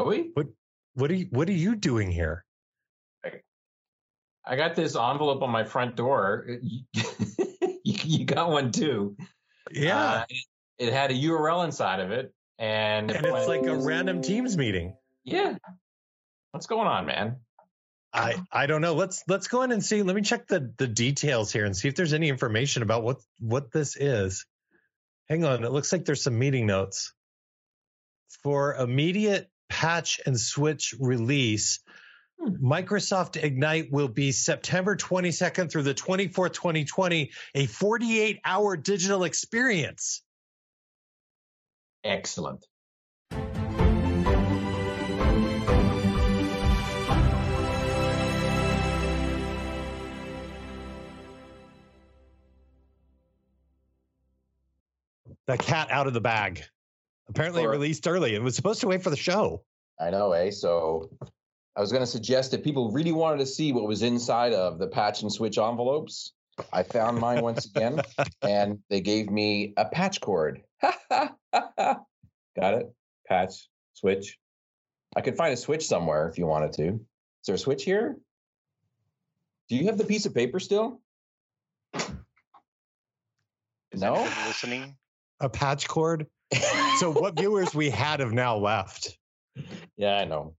Joey, what what are you what are you doing here? I got this envelope on my front door. you, you got one too. Yeah. Uh, it, it, had a URL inside of it, and and it's like a random Teams meeting. Yeah. What's going on, man? I I don't know. Let's let's go in and see. Let me check the the details here and see if there's any information about what what this is. Hang on. It looks like there's some meeting notes for immediate patch and switch release. Hmm. Microsoft Ignite will be September 22nd through the 24th, 2020, a 48 hour digital experience. Excellent. the cat out of the bag. Apparently, for, it released early. It was supposed to wait for the show. I know, eh? So I was going to suggest if people really wanted to see what was inside of the patch and switch envelopes, I found mine once again, and they gave me a patch cord. Got it? Patch, switch. I could find a switch somewhere if you wanted to. Is there a switch here? Do you have the piece of paper still? Is no listening a patch cord. So what viewers we had have now left. Yeah, I know.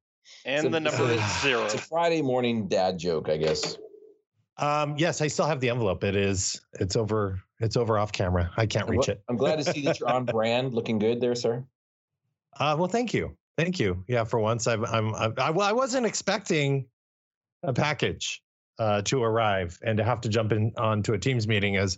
And so, the number is zero. It's a Friday morning dad joke, I guess. Um, yes, I still have the envelope. It is. It's over. It's over off camera. I can't reach it. I'm glad to see that you're on brand, looking good there, sir. Uh, well, thank you, thank you. Yeah, for once, I've, I'm. I, I, I wasn't expecting a package uh, to arrive and to have to jump in onto a Teams meeting is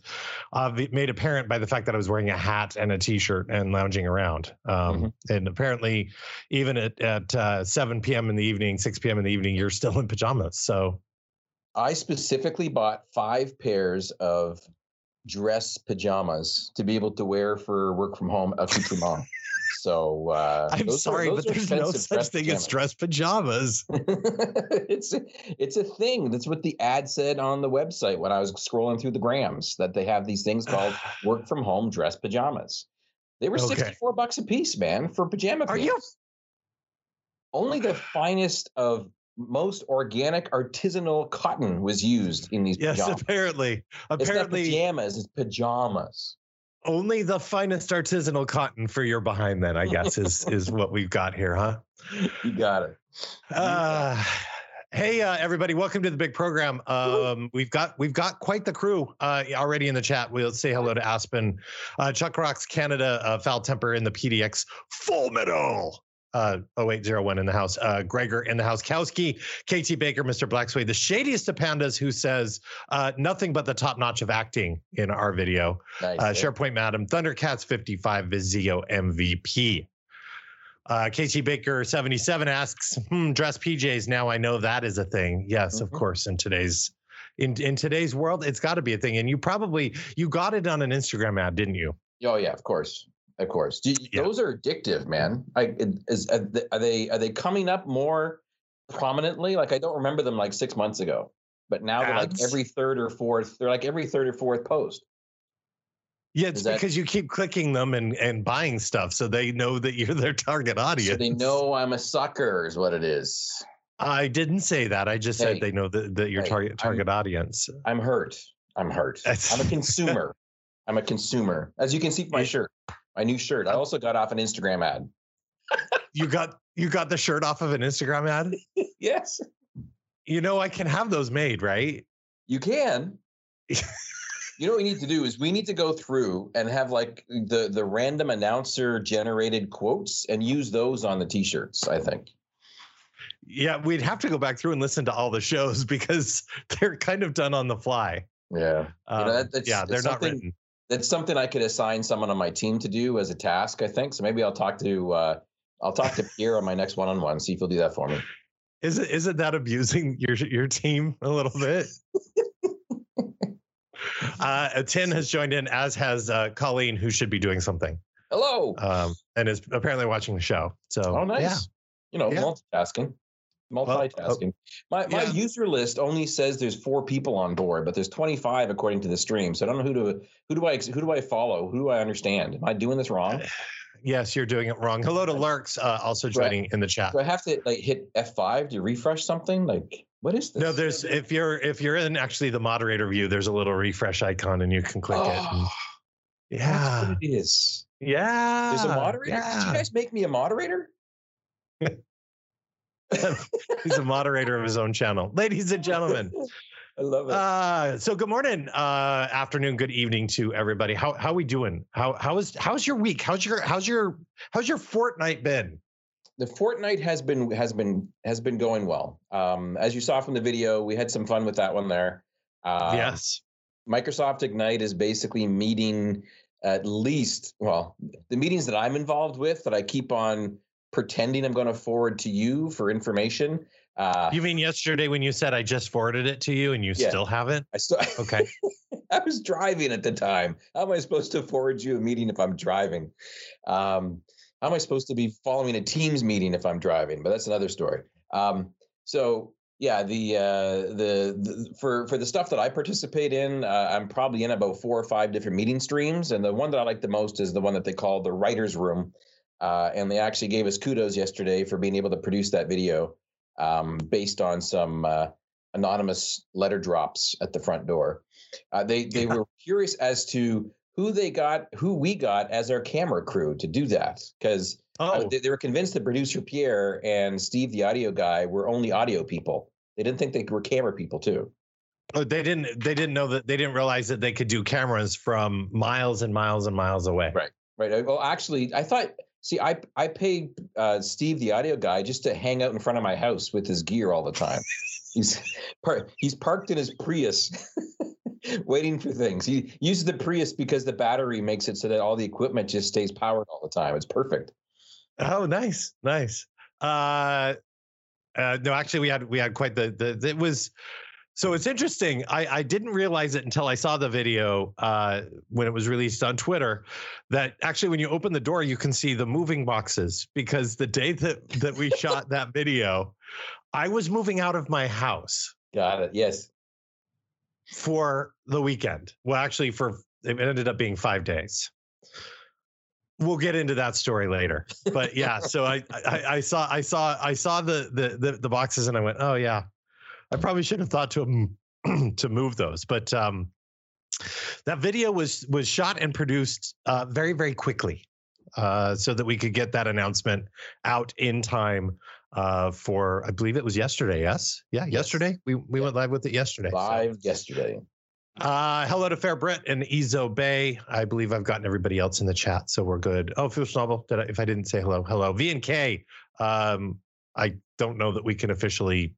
uh, made apparent by the fact that I was wearing a hat and a T-shirt and lounging around. Um, mm-hmm. And apparently, even at, at uh, 7 p.m. in the evening, 6 p.m. in the evening, you're still in pajamas. So, I specifically bought five pairs of dress pajamas to be able to wear for work from home accoutrement. So uh, I'm sorry, are, but there's no such thing pajamas. as dress pajamas. it's it's a thing. That's what the ad said on the website when I was scrolling through the grams that they have these things called work from home dress pajamas. They were okay. 64 bucks a piece, man, for pajama pants. Are you? Only the finest of most organic artisanal cotton was used in these yes, pajamas. apparently. Apparently it's pajamas, it's pajamas only the finest artisanal cotton for your behind then i guess is is what we've got here huh? You got it. Uh, hey uh, everybody welcome to the big program. Um, we've got we've got quite the crew uh, already in the chat. We'll say hello to aspen uh, chuck rocks canada uh, foul temper in the pdx full metal uh, 0801 in the house, uh, Gregor in the house, Kowski, KT Baker, Mr. Blacksway, the shadiest of pandas who says uh, nothing but the top notch of acting in our video. Nice, uh, SharePoint Madam, Thundercats 55, Visio MVP. Uh, KT Baker 77 asks, hmm, dress PJs. Now I know that is a thing. Yes, mm-hmm. of course. In today's in in today's world, it's got to be a thing. And you probably you got it on an Instagram ad, didn't you? Oh yeah, of course. Of course, you, yeah. those are addictive, man. I is are they are they coming up more prominently? Like I don't remember them like six months ago, but now Ads? they're like every third or fourth. They're like every third or fourth post. Yeah, it's that, because you keep clicking them and, and buying stuff, so they know that you're their target audience. So they know I'm a sucker, is what it is. I didn't say that. I just hey, said they know that, that your hey, target target I'm, audience. I'm hurt. I'm hurt. I'm a consumer. I'm a consumer. As you can see from my shirt. My new shirt. I also got off an Instagram ad. you got you got the shirt off of an Instagram ad? yes. You know, I can have those made, right? You can. you know what we need to do is we need to go through and have like the the random announcer generated quotes and use those on the t-shirts, I think. Yeah, we'd have to go back through and listen to all the shows because they're kind of done on the fly. Yeah. Um, you know, that, um, yeah, they're not written that's something I could assign someone on my team to do as a task. I think so. Maybe I'll talk to uh, I'll talk to Pierre on my next one on one. See if he'll do that for me. Is it is it that abusing your your team a little bit? uh, Tin has joined in, as has uh, Colleen, who should be doing something. Hello. Um, and is apparently watching the show. So oh, nice. Yeah. You know, yeah. multitasking multitasking. Well, oh, my my yeah. user list only says there's four people on board, but there's 25 according to the stream. So I don't know who to who do I who do I follow? Who do I understand? Am I doing this wrong? Yes, you're doing it wrong. Hello to Larks, uh, also Do I- joining in the chat. Do I have to like hit F5 to refresh something? Like, what is this? No, there's if you're if you're in actually the moderator view, there's a little refresh icon and you can click it. and- Oh, that's yeah, what it is. yeah. There's a moderator. Did you guys make me a moderator? He's a moderator of his own channel, ladies and gentlemen. I love it. Uh, so good morning, uh, afternoon, good evening to everybody. How how we doing? How how is how's your week? How's your how's your how's your fortnight been? the fortnight has been has been has been going well. Um, as you saw from the video, we had some fun with that one there. Um, yes. Microsoft Ignite is basically meeting at least well the meetings that I'm involved with that I keep on pretending I'm going to forward to you for information. Uh, You mean yesterday when you said I just forwarded it to you and you Yeah. still haven't? I still Okay. I was driving at the time. How am I supposed to forward you a meeting if I'm driving? Um, how am I supposed to be following a Teams meeting if I'm driving? But that's another story. Um, so yeah, the, uh, the the for for the stuff that I participate in, uh, I'm probably in about four or five different meeting streams, and the one that I like the most is the one that they call the writers' room. Uh, and they actually gave us kudos yesterday for being able to produce that video um, based on some uh, anonymous letter drops at the front door. Uh, they they Yeah. were curious as to who they got, who we got as our camera crew to do that, because Oh, they, they were convinced that producer Pierre and Steve, the audio guy, were only audio people. They didn't think they were camera people too. oh, they didn't they didn't know that they didn't realize that they could do cameras from miles and miles and miles away. Right. Right. uh, Well, actually, I thought. See, I I paid uh, Steve, the audio guy, just to hang out in front of my house with his gear all the time. he's par- he's parked in his Prius, waiting for things. He uses the Prius because the battery makes it so that all the equipment just stays powered all the time. It's perfect. Oh, nice, nice. Uh, uh, no, actually, we had we had quite the the. It was so it's interesting. I I didn't realize it until I saw the video uh, when it was released on Twitter. That actually, when you open the door, you can see the moving boxes because the day that that we shot that video, I was moving out of my house Got it. Yes. for the weekend. Well, actually, for it ended up being five days. We'll get into that story later, but yeah. So I, I, I saw, I saw, I saw the, the the the boxes, and I went, oh yeah, I probably shouldn't have thought to to move those, but um, that video was was shot and produced uh, very very quickly, uh, so that we could get that announcement out in time uh, for I believe it was yesterday. Yes, yeah, Yes. yesterday we we Yeah. went live with it yesterday. so- Live yesterday. uh, hello to Fair Brit and Ezo Bay. I believe I've gotten everybody else in the chat, so we're good. Oh, Fish Novel. Did I, if I didn't say hello, hello. V and K. Um, I don't know that we can officially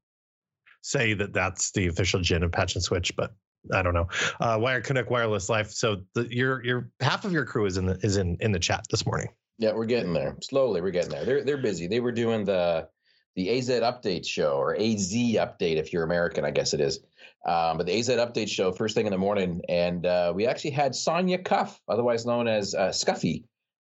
say that that's the official gin of Patch and Switch, but I don't know. Uh, Wire Connect Wireless Life. So the, your your half of your crew is in the is in in the chat this morning. Yeah, we're getting there. Slowly, we're getting there. They're they're busy. They were doing the the AZ update show or AZ update if you're American, I guess it is. Um, but the AZ update show first thing in the morning, and uh, we actually had Sonia Cuff, otherwise known as uh, Scuffy.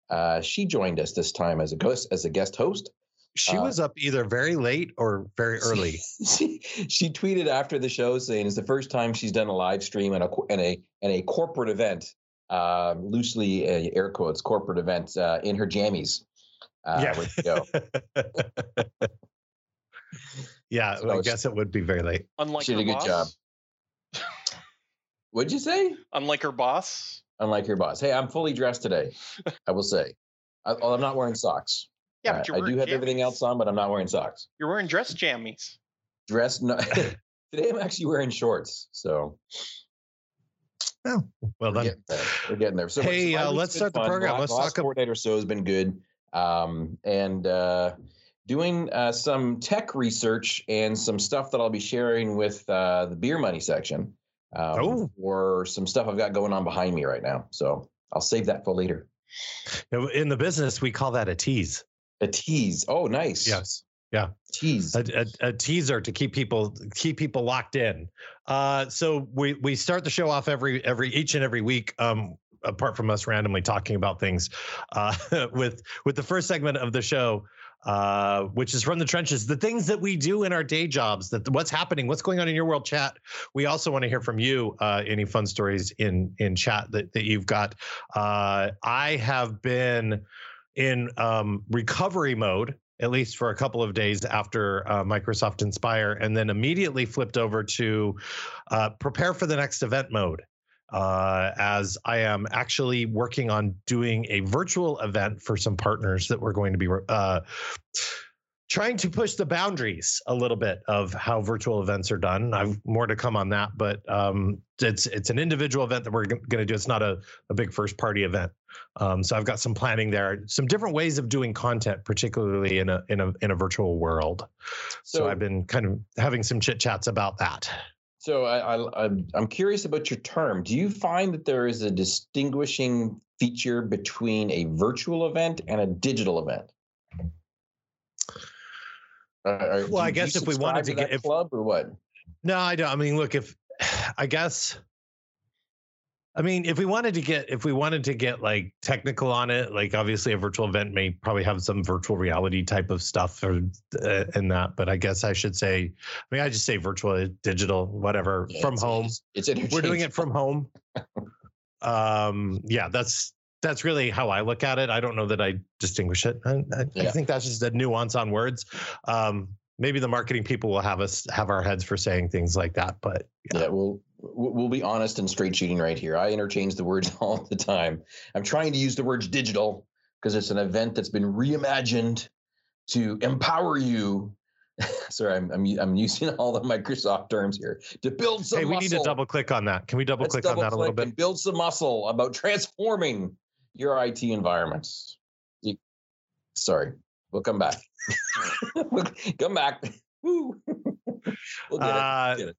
Uh, she joined us this time as a ghost as a guest host. She Uh, was up either very late or very early. she, she tweeted after the show saying it's the first time she's done a live stream and a and a and a corporate event, uh, loosely uh, air quotes corporate event uh, in her jammies. Uh, Yeah. ready to yeah, So I it's- guess it would be very late. Unlike She her did a good boss. job. What'd you say? Unlike her boss. Unlike your boss. Hey, I'm fully dressed today. I will say. I, well, I'm not wearing socks. Yeah, Uh, but you're I do wearing have everything else on, but I'm not wearing socks. You're wearing dress jammies. Dress? No, today I'm actually wearing shorts. So Oh, Well we're getting there. We're getting there. So Hey, uh, let's been start the program. La- Let's last talk ab- fortnight or so has been good. Um, and uh, doing uh, some tech research and some stuff that I'll be sharing with uh, the beer money section. Um, Oh. Or some stuff I've got going on behind me right now. So I'll save that for later. In the business, we call that a tease. A tease. Oh, nice. Yes. Yeah. Tease. a, a, a teaser to keep people keep people locked in. Uh, so we we start the show off every every each and every week. Um, apart from us randomly talking about things, uh, with with the first segment of the show, uh, which is from the trenches, the things that we do in our day jobs, that what's happening, what's going on in your world. Chat. We also want to hear from you. Uh, any fun stories in in chat that that you've got. Uh, I have been in um, recovery mode at least for a couple of days after uh, Microsoft Inspire, and then immediately flipped over to uh, prepare for the next event mode. Uh, as I am actually working on doing a virtual event for some partners that we're going to be uh, trying to push the boundaries a little bit of how virtual events are done. I've more to come on that, but um, it's it's an individual event that we're going to do. It's not a, a big first party event. Um, so I've got some planning there, some different ways of doing content, particularly in a in a in a virtual world. So, so I've been kind of having some chit chats about that. So I, I I'm curious about your term. Do you find that there is a distinguishing feature between a virtual event and a digital event? Uh, well, I guess if we wanted to, to get if, club or what? No, I don't. I mean, look, if I guess, I mean, if we wanted to get, if we wanted to get like technical on it, like obviously a virtual event may probably have some virtual reality type of stuff or uh, in that. But I guess I should say, I mean, I just say virtual, digital, whatever, yeah, from it's, home. It's, it's we're doing it from home. um, yeah, that's that's really how I look at it. I don't know that I distinguish it. I, I, yeah. I think that's just a nuance on words. Um, maybe the marketing people will have us have our heads for saying things like that, but yeah, yeah we'll we'll be honest and straight shooting right here. I interchange the words all the time. I'm trying to use the words digital because it's an event that's been reimagined to empower you Sorry, I'm, I'm, I'm using all the Microsoft terms here to build some. Hey, we muscle. need to double click on that. Can we double Let's click double on that a little bit? And build some muscle about transforming your IT environments. You, sorry, we'll come back. come back. Woo. we'll get, uh, it. get it.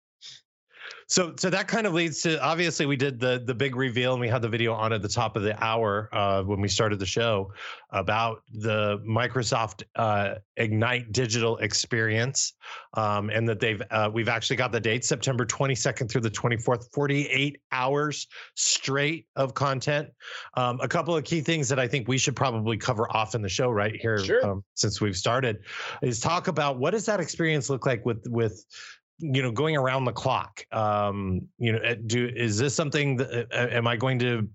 So, so that kind of leads to obviously we did the the big reveal and we had the video on at the top of the hour uh, when we started the show about the Microsoft uh, Ignite digital experience, um, and that they've uh, we've actually got the date September 22nd through the 24th, 48 hours straight of content. Um, a couple of key things that I think we should probably cover off in the show right here, sure. um, since we've started, is talk about what does that experience look like with with you know going around the clock um you know eh, do is this something that am i going to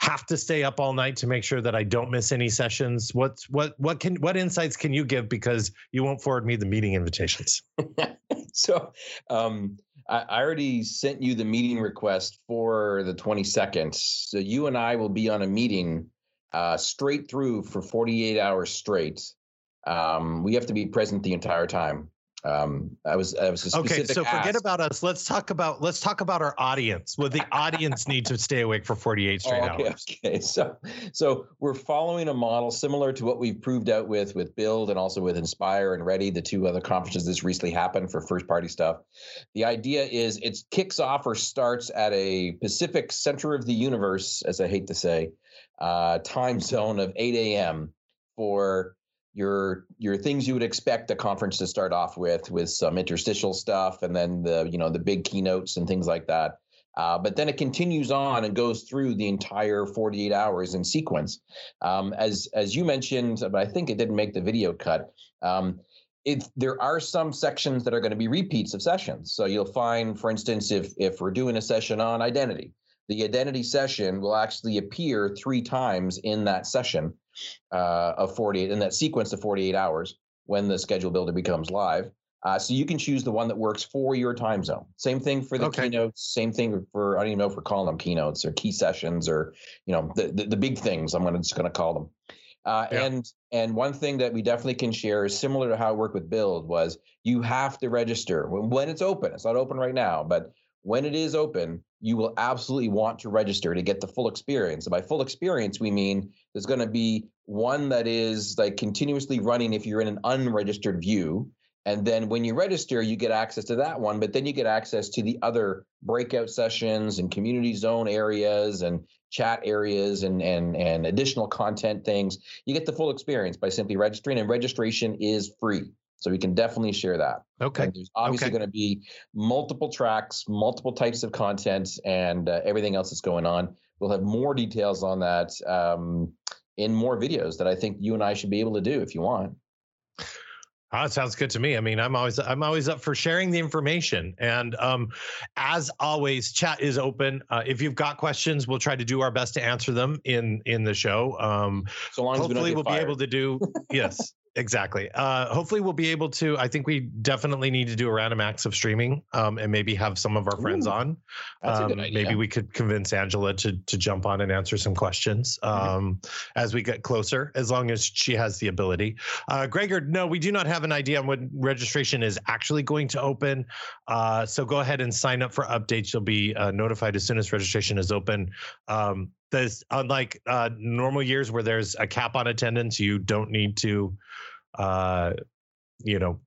have to stay up all night to make sure that i don't miss any sessions? What's what what can what insights can you give? Because you won't forward me the meeting invitations. So um I, I already sent you the meeting request for the 22nd so you and i will be on a meeting uh straight through for 48 hours straight. Um we have to be present the entire time um i was i was okay so ask. forget about us. Let's talk about let's talk about our audience. Would the audience need to stay awake for 48 straight oh, okay, hours? okay. So so we're following a model similar to what we've proved out with with build and also with inspire and ready the two other conferences this recently happened for first party stuff. The idea is it kicks off or starts at a pacific center of the universe as i hate to say uh time zone of 8 a.m for your your things you would expect a conference to start off with with some interstitial stuff and then the you know the big keynotes and things like that. Uh, but then it continues on and goes through the entire 48 hours in sequence. Um, as as you mentioned but i think it didn't make the video cut um, there are some sections that are going to be repeats of sessions. So you'll find for instance if if we're doing a session on identity the identity session will actually appear three times in that session uh, of 48 in that sequence of 48 hours when the schedule builder becomes live. Uh, so you can choose the one that works for your time zone. Same thing for the okay. keynotes. Same thing for I don't even know if we're calling them keynotes or key sessions or you know the the, the big things. I'm gonna just gonna call them. Uh, yeah. And and one thing that we definitely can share is similar to how it worked with Build was you have to register when, when it's open. It's not open right now, but when it is open, you will absolutely want to register to get the full experience. And by full experience, we mean there's going to be one that is like continuously running if you're in an unregistered view. And then when you register, you get access to that one, but then you get access to the other breakout sessions and community zone areas and chat areas and and and additional content things. You get the full experience by simply registering, and registration is free. So we can definitely share that. Okay. And there's obviously okay. going to be multiple tracks, multiple types of content, and uh, everything else that's going on. We'll have more details on that um, in more videos that I think you and I should be able to do if you want. Oh, it sounds good to me. I mean, I'm always I'm always up for sharing the information. And um, as always, chat is open. Uh, if you've got questions, we'll try to do our best to answer them in in the show. Um, So long as we hopefully, we'll get be able to do yes. Exactly. Uh, hopefully, we'll be able to. I think we definitely need to do a random acts of streaming, um, and maybe have some of our friends Ooh, on. That's a good Um, idea. Maybe we could convince Angela to to jump on and answer some questions Mm-hmm. um, as we get closer, as long as she has the ability. Uh, Gregor, no, we do not have an idea on when registration is actually going to open. Uh, so go ahead and sign up for updates. You'll be uh, notified as soon as registration is open. Um, there's unlike uh, normal years where there's a cap on attendance, you don't need to, uh, you know,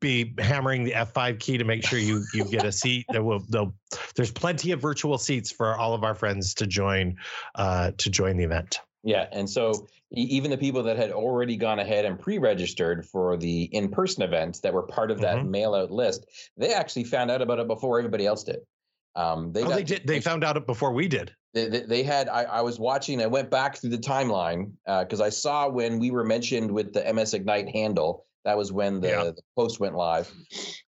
be hammering the F5 key to make sure you you get a seat. There will there's plenty of virtual seats for all of our friends to join uh, to join the event. Yeah, and so even the people that had already gone ahead and pre-registered for the in-person events that were part of that Mhm. mail-out list, they actually found out about it before everybody else did. Um, they oh, got they did. They found out it before we did. They, they, they had I, I was watching i went back through the timeline uh, because i saw when we were mentioned with the ms ignite handle that was when the, Yeah. the post went live.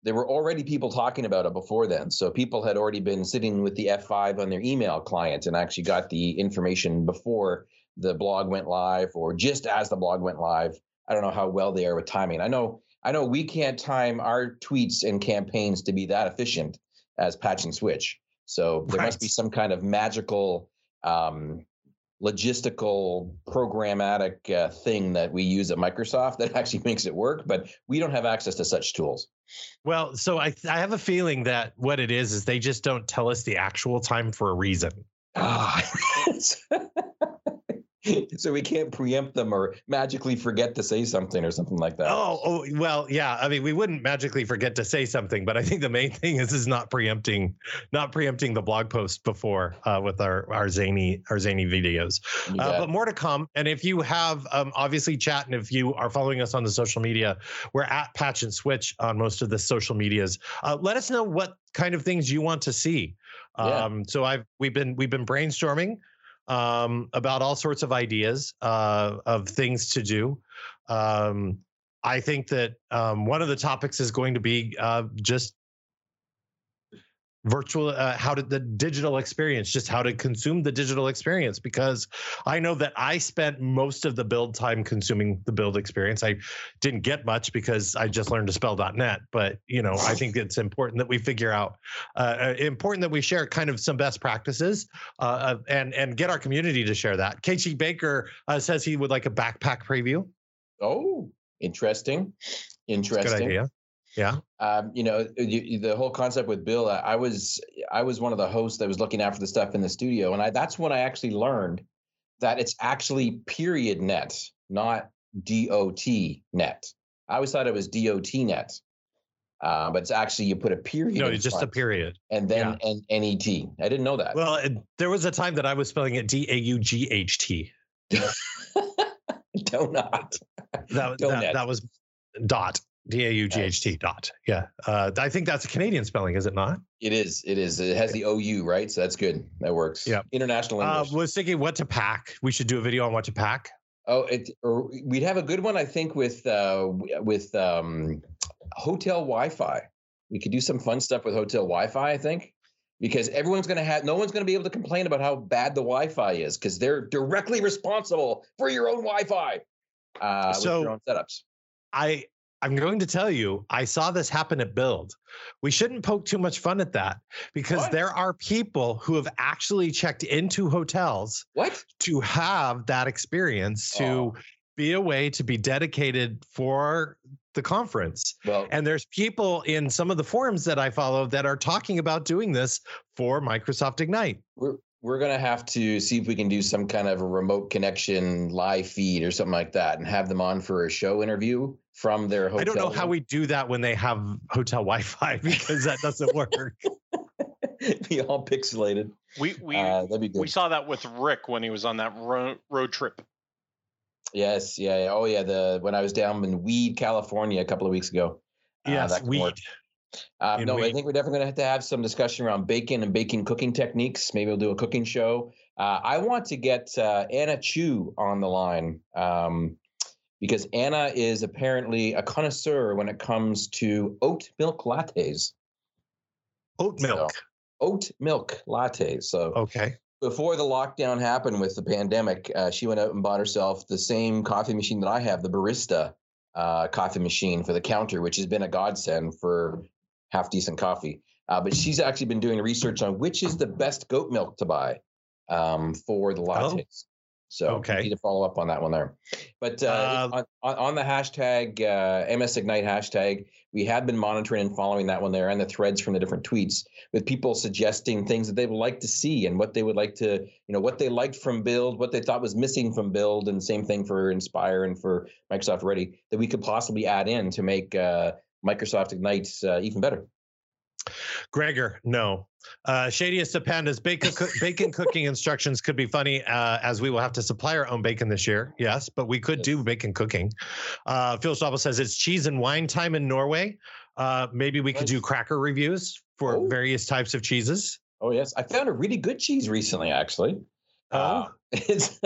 There were already people talking about it before then so people had already been sitting with the f5 on their email client and actually got the information before the blog went live or just as the blog went live. I don't know how well they are with timing. I know i know we can't time our tweets and campaigns to be that efficient as patch and switch so there must be some kind of magical um, logistical programmatic uh, thing that we use at Microsoft that actually makes it work, but we don't have access to such tools. Well, so I I have a feeling that what it is is they just don't tell us the actual time for a reason. Ah. so we can't preempt them or magically forget to say something or something like that. Oh, oh, well, yeah. I mean, we wouldn't magically forget to say something, but I think the main thing is is not preempting, not preempting the blog post before uh, with our our zany our zany videos. You Uh, but more to come. And if you have, um, obviously, chat, and if you are following us on the social media, we're at Patch and Switch on most of the social medias. Uh, let us know what kind of things you want to see. Yeah. Um, so I've we've been we've been brainstorming um, about all sorts of ideas uh, of things to do. Um, I think that um, one of the topics is going to be uh, just virtual uh, how to the digital experience just how to consume the digital experience because i know that i spent most of the build time consuming the build experience. I didn't get much because i just learned to spell .net but you know i think it's important that we figure out uh, uh, important that we share kind of some best practices uh, and and get our community to share that. KT baker uh, says he would like a backpack preview. Oh, interesting. interesting good idea yeah. Um, you know you, the whole concept with Build I, I was i was one of the hosts that was looking after the stuff in the studio and I, that's when i actually learned that it's actually period net not dot net. I always thought it was dot net uh, but it's actually you put a period no it's just a period. and then and net i didn't know that. Well it, there was a time that i was spelling it d-a-u-g-h-t donut. That, that, Donut. that was dot d-a-u-g-h-t dot. Yeah. Uh, i think that's a canadian spelling is it not? It is. It is. It has the ou right? So that's good. That works. Yeah. international uh, english. was thinking what to pack. We should do a video on what to pack. Oh, it or we'd have a good one, I think, with uh, with um, hotel Wi-Fi. We could do some fun stuff with hotel Wi-Fi, I think, because everyone's going to have no one's going to be able to complain about how bad the Wi-Fi is because they're directly responsible for your own Wi-Fi uh, So- with your own setups. i i'm going to tell you i saw this happen at build we shouldn't poke too much fun at that because What? there are people who have actually checked into hotels What? to have that experience to Oh. be a way to be dedicated for the conference Well, And there's people in some of the forums that I follow that are talking about doing this for Microsoft Ignite. we're we're going to have to see if we can do some kind of a remote connection live feed or something like that, and have them on for a show interview from their hotel. I don't know how we do that when they have hotel Wi-Fi because that doesn't work. be all pixelated. We we uh, that'd be good. we saw that with Rick when he was on that road road trip. Yes, yeah, yeah. Oh, yeah. The when I was down in Weed, California, a couple of weeks ago. uh, yes, that can we. work. Uh, in no, I think we're definitely going to have to have some discussion around bacon and baking cooking techniques. Maybe we'll do a cooking show. Uh, I want to get uh, Anna Chu on the line um, because Anna is apparently a connoisseur when it comes to oat milk lattes. Oat milk. So, oat milk lattes. So okay. Before the lockdown happened with the pandemic, uh, she went out and bought herself the same coffee machine that I have, the barista uh, coffee machine for the counter, which has been a godsend for half decent coffee. Uh, but she's actually been doing research on which is the best goat milk to buy um, for the lattes. Oh. So okay. need to follow up on that one there. But uh, uh, on, on, the hashtag uh, MS Ignite hashtag, we have been monitoring and following that one there and the threads from the different tweets with people suggesting things that they would like to see and what they would like to, you know, what they liked from Build, what they thought was missing from Build, and same thing for Inspire and for Microsoft Ready that we could possibly add in to make uh, Microsoft Ignite uh, even better. Gregor, no. Uh, shadiest of pandas, bacon, co- bacon cooking instructions could be funny uh, as we will have to supply our own bacon this year. Yes, but we could do bacon cooking. Uh, Phil Stoppel says it's cheese and wine time in Norway. Uh, maybe we could do cracker reviews for oh. various types of cheeses. Oh, yes. I found a really good cheese recently, actually. Oh. Uh, it's,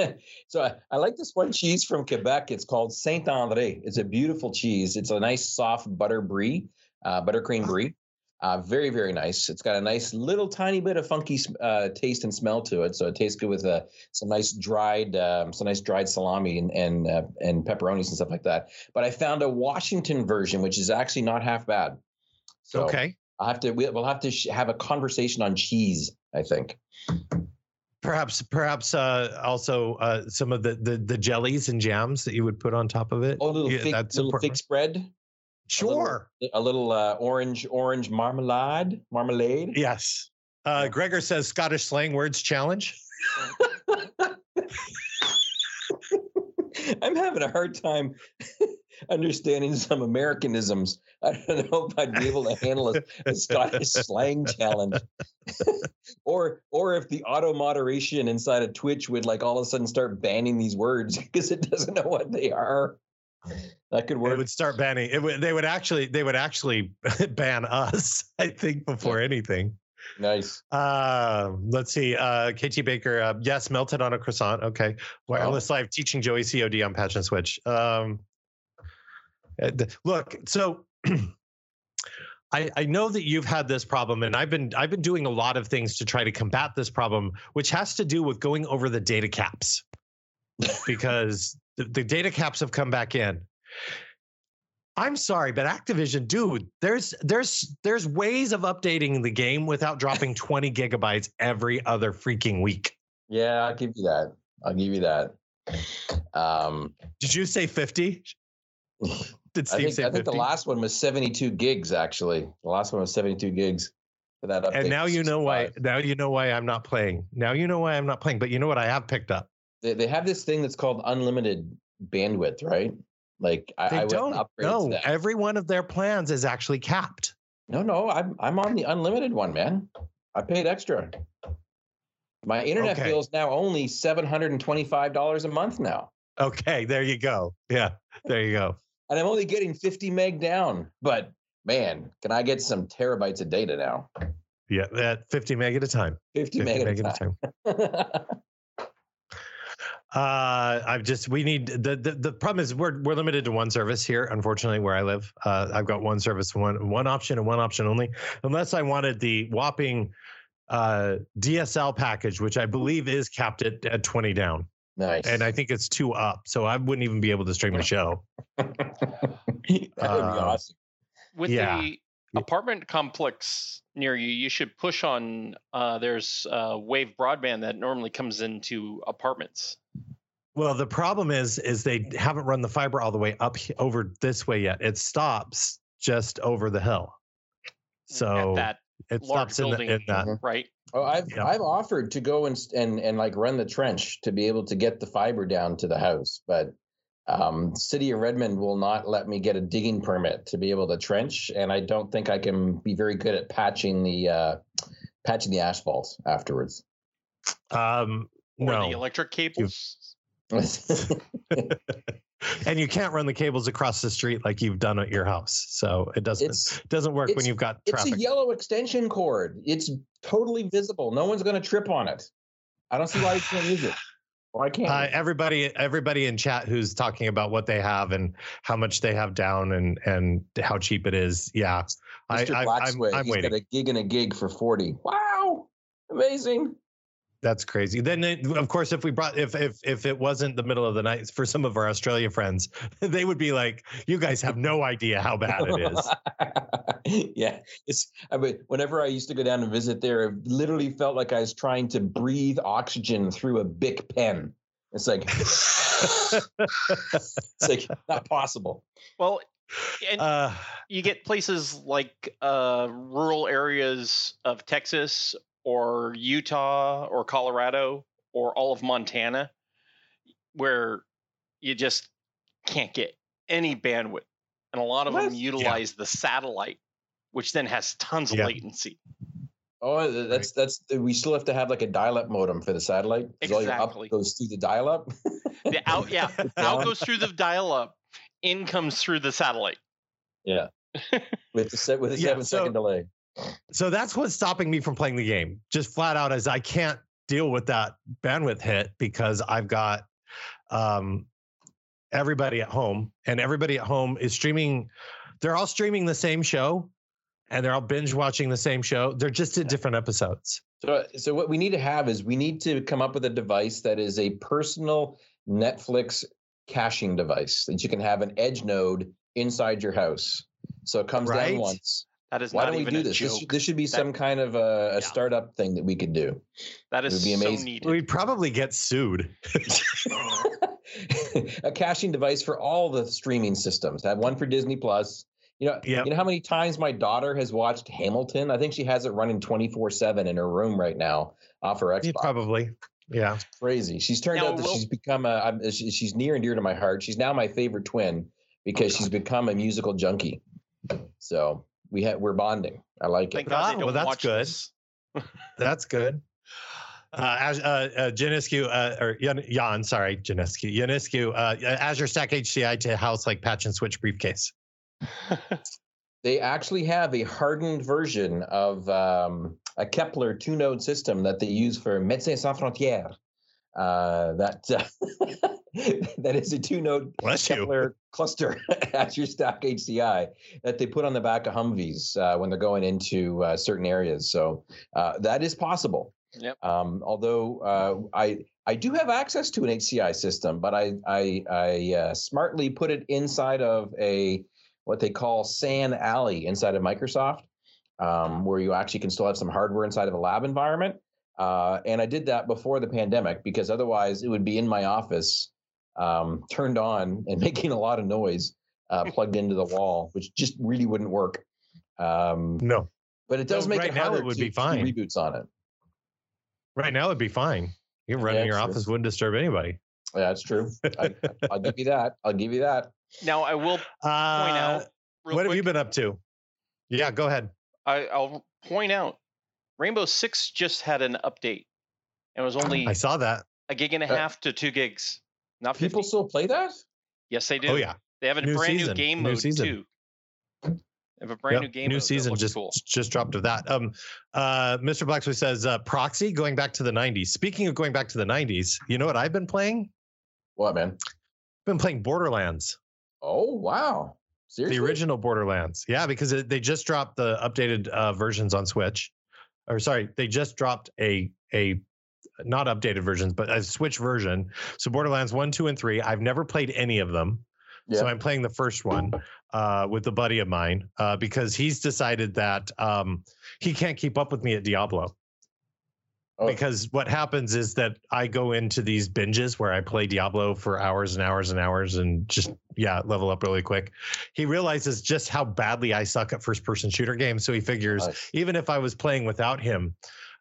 so I, I, like this one cheese from Quebec. It's called Saint Andre. It's a beautiful cheese. It's a nice soft butter brie, uh, buttercream brie. Uh, very, very nice. It's got a nice little tiny bit of funky uh, taste and smell to it, so it tastes good with uh, some nice dried, um, some nice dried salami and and uh, and pepperonis and stuff like that. But I found a Washington version, which is actually not half bad. So okay, I'll have to we'll have to sh- have a conversation on cheese. I think. Perhaps, perhaps uh, also uh, some of the, the the jellies and jams that you would put on top of it. Oh, little yeah, fig, little important. fig spread. Sure. A little, a little uh, orange orange marmalade marmalade. Yes. Uh, Gregor says Scottish slang words challenge. I'm having a hard time understanding some Americanisms. I don't know if I'd be able to handle a, a Scottish slang challenge, or or if the auto moderation inside of Twitch would like all of a sudden start banning these words because it doesn't know what they are. That could work. It would start banning. It would. They would actually. They would actually ban us. I think before anything. Nice. Uh, let's see. Uh, KT Baker. Uh, yes, melted on a croissant. Okay. Wireless oh. live teaching Joey COD on patch and switch. Um, look. So. I, I know that you've had this problem, and I've been I've been doing a lot of things to try to combat this problem, which has to do with going over the data caps, because the, the data caps have come back in. I'm sorry, but Activision, dude, there's there's there's ways of updating the game without dropping 20 gigabytes every other freaking week. Yeah, I'll give you that. I'll give you that. Um, Did you say 50? Did Steve I think, say I think the last one was 72 gigs. Actually, the last one was 72 gigs for that update. And now you know why. Now you know why I'm not playing. Now you know why I'm not playing. But you know what I have picked up they, they have this thing that's called unlimited bandwidth, right? Like I, they I don't. No, every one of their plans is actually capped. No, no, I'm I'm on the unlimited one, man. I paid extra. My internet okay. bill is now only seven hundred and twenty-five dollars a month now. Okay, there you go. Yeah, there you go. And I'm only getting fifty meg down, but man, can I get some terabytes of data now? Yeah, at fifty meg at a time. Fifty, 50 meg, meg, at a time. At a time. Uh, I've just we need the, the the problem is we're we're limited to one service here. Unfortunately, where I live, uh, I've got one service, one one option, and one option only. Unless I wanted the whopping uh, DSL package, which I believe is capped at, at twenty down. Nice. And I think it's two up, so I wouldn't even be able to stream the show. that would be uh, awesome. With yeah. the apartment complex near you, you should push on. Uh, there's uh, Wave broadband that normally comes into apartments. Well, the problem is, is they haven't run the fiber all the way up over this way yet. It stops just over the hill. So At that it stops in, the, in that mm-hmm. right. Oh, I've yep. I've offered to go and and and like run the trench to be able to get the fiber down to the house, but um, City of Redmond will not let me get a digging permit to be able to trench, and I don't think I can be very good at patching the uh, patching the asphalt afterwards. Um, or no. the electric cables. and you can't run the cables across the street like you've done at your house, so it doesn't it's, doesn't work when you've got traffic. It's a yellow extension cord. It's totally visible. No one's going to trip on it. I don't see why you can't use it. Why can't Uh, everybody, everybody in chat who's talking about what they have and how much they have down and and how cheap it is. Yeah, I, Mr. I, I'm, I'm he's waiting. got a gig and a gig for 40. Wow. Amazing. That's crazy. Then, it- of course, if we brought if if if it wasn't the middle of the night for some of our Australia friends, they would be like, "You guys have no idea how bad it is." yeah. It's I mean, whenever I used to go down and visit there, it literally felt like I was trying to breathe oxygen through a Bic pen. It's like it's like not possible. Well, and uh, you get places like uh, rural areas of Texas or Utah or Colorado or all of Montana where you just can't get any bandwidth. And a lot of them What? utilize the satellite, which then has tons of latency. Oh, uh, that's that's we still have to have like a dial-up modem for the satellite. 'cause all your up Exactly. goes through the dial-up. The out, yeah, Down. out goes through the dial up, in comes through the satellite. Yeah. with the set with a Yeah, seven second so- delay. So that's what's stopping me from playing the game. Just flat out, as I can't deal with that bandwidth hit because I've got um, everybody at home, and everybody at home is streaming. They're all streaming the same show, and they're all binge watching the same show. They're just at different episodes. So, so what we need to have is we need to come up with a device that is a personal Netflix caching device that you can have an edge node inside your house. So it comes Right. down once. That is Why not don't we do a this? This, joke. this should be That- some kind of a, a Yeah. startup thing that we could do. that is it would be so needed. We'd probably get sued. a caching device for all the streaming systems. I have one for Disney Plus. You know, Yep. you know how many times my daughter has watched Hamilton? I think she has it running 24/7 in her room right now off her Yeah, Xbox. probably. Yeah. It's crazy. She's turned Now, out that will- she's become a. I'm, she- she's near and dear to my heart. She's now my favorite twin because oh, she's become a musical junkie. So we have we're bonding. I like Thank it. God they don't well, that's good. That's good. Uh, as, uh, uh, Janiscu, uh, or Jan, Jan, sorry, Janiscu, Janiscu, uh, Azure Stack HCI to house like patch and switch briefcase. They actually have a hardened version of um, a Kepler two node system that they use for Médecins Sans Frontières. Uh, that uh, that is a two node Bless you. Kepler cluster Azure Stack HCI that they put on the back of Humvees uh, when they're going into uh, certain areas. So uh, that is possible. Yep. Um, although uh, I I do have access to an HCI system, but I I, I uh, smartly put it inside of a what they call SAN Alley inside of Microsoft, um, where you actually can still have some hardware inside of a lab environment. Uh, and I did that before the pandemic because otherwise it would be in my office, um, turned on and making a lot of noise, uh, plugged into the wall, which just really wouldn't work. Um, No, but it does No, make right it now it would to, be to do fine. reboots on it. right now it'd be fine. You can run Yeah, in your true. office, wouldn't disturb anybody. Yeah, that's true. I, I'll give you that. I'll give you that. now I will Uh, point out. Real what have you been up to? Yeah, go ahead. I, I'll point out. Rainbow Six just had an update, and it was only I saw that. a gig and a Uh, half to two gigs, not fifty. People still play that? yes, they do. Oh yeah, They have a New brand season, new game new mode season. too. They have a brand Yep, new game. new mode that season just cool. just dropped of that. Um, uh, Mr. Blacksmith says uh, proxy going back to the '90s. Speaking of going back to the '90s, you know what I've been playing? What man? been playing Borderlands, Oh wow! Seriously? the original Borderlands. Yeah, because it, they just dropped the updated uh, versions on Switch. Or sorry, they just dropped a a not updated versions, but a Switch version. So Borderlands one, two, and three. I've never played any of them. So I'm playing the first one uh, with a buddy of mine uh, because he's decided that um, he can't keep up with me at Diablo. Oh. Because what happens is that I go into these binges where I play Diablo for hours and hours and hours and just yeah level up really quick. He realizes just how badly I suck at first person shooter games, so he figures Nice. even if I was playing without him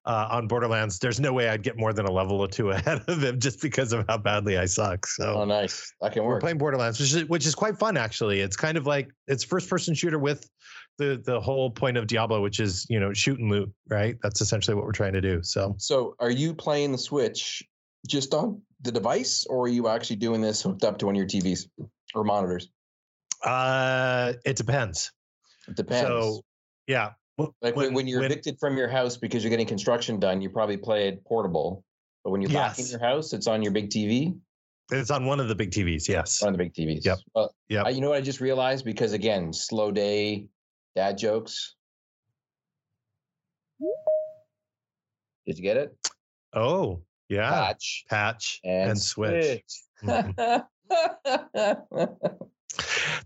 uh, on Borderlands, there's no way I'd get more than a level or two ahead of him just because of how badly I suck. So Oh, nice. I can work. we're playing Borderlands, which is which is quite fun actually. It's kind of like it's first person shooter with the the whole point of Diablo, which is you know shoot and loot, right? That's essentially what we're trying to do. So So, are you playing the Switch just on the device, or are you actually doing this hooked up to one of your TVs or monitors? uh, it depends. It depends. So yeah, like when, when you're evicted from your house because you're getting construction done, you probably play it portable. But when you're back in your house, it's on your big TV. It's on one of the big TVs. Yes. On the big TVs. Yep. Well, Yep. You know what I just realized? Because again, slow day, dad jokes. Did you get it? Oh, yeah. Patch Patch and, and, switch. Mhm.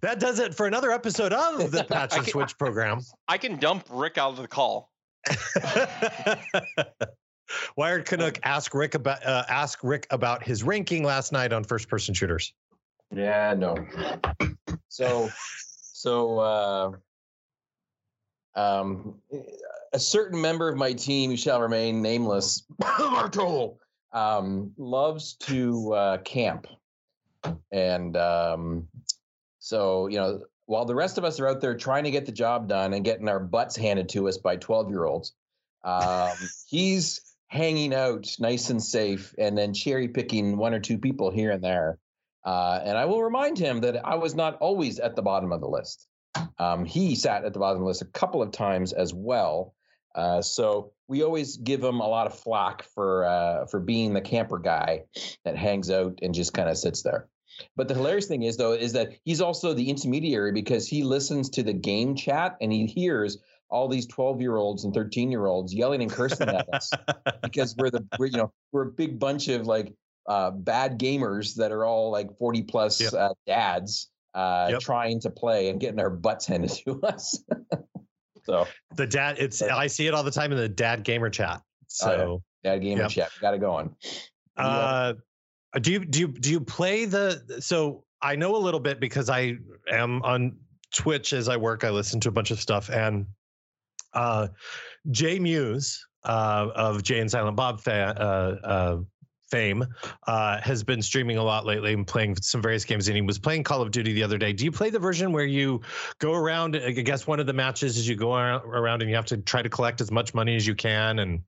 that does it for another episode of the Patch and can- Switch program. I can dump Rick out of the call. Wired Canuck ask Rick about uh, ask Rick about his ranking last night on first person shooters. yeah, no. So, so, uh, um, a certain member of my team who shall remain nameless, um, loves to uh, camp, and um, so you know, while the rest of us are out there trying to get the job done and getting our butts handed to us by twelve-year-olds, um, he's hanging out nice and safe, and then cherry picking one or two people here and there. Uh, and I will remind him that I was not always at the bottom of the list. Um, he sat at the bottom of the list a couple of times as well. Uh, so we always give him a lot of flack for uh, for being the camper guy that hangs out and just kind of sits there. But the hilarious thing is, though, is that he's also the intermediary because he listens to the game chat and he hears all these 12 year olds and 13 year olds yelling and cursing at us because we're the we're, you know we're a big bunch of like uh, bad gamers that are all like 40 plus Yep. uh, dads uh, Yep. trying to play and getting our butts handed to us. so The dad, it's I see it all the time in the dad gamer chat. Oh, yeah. So, dad gamer Yep. chat got it going. Yeah. uh, do you do you do you play the? So I know a little bit because I am on Twitch as I work. I listen to a bunch of stuff, and uh, Jay Mewes uh, of Jay and Silent Bob fan, uh, uh, fame uh, has been streaming a lot lately and playing some various games. And he was playing Call of Duty the other day. Do you play the version where you go around? I guess one of the matches is you go around and you have to try to collect as much money as you can. And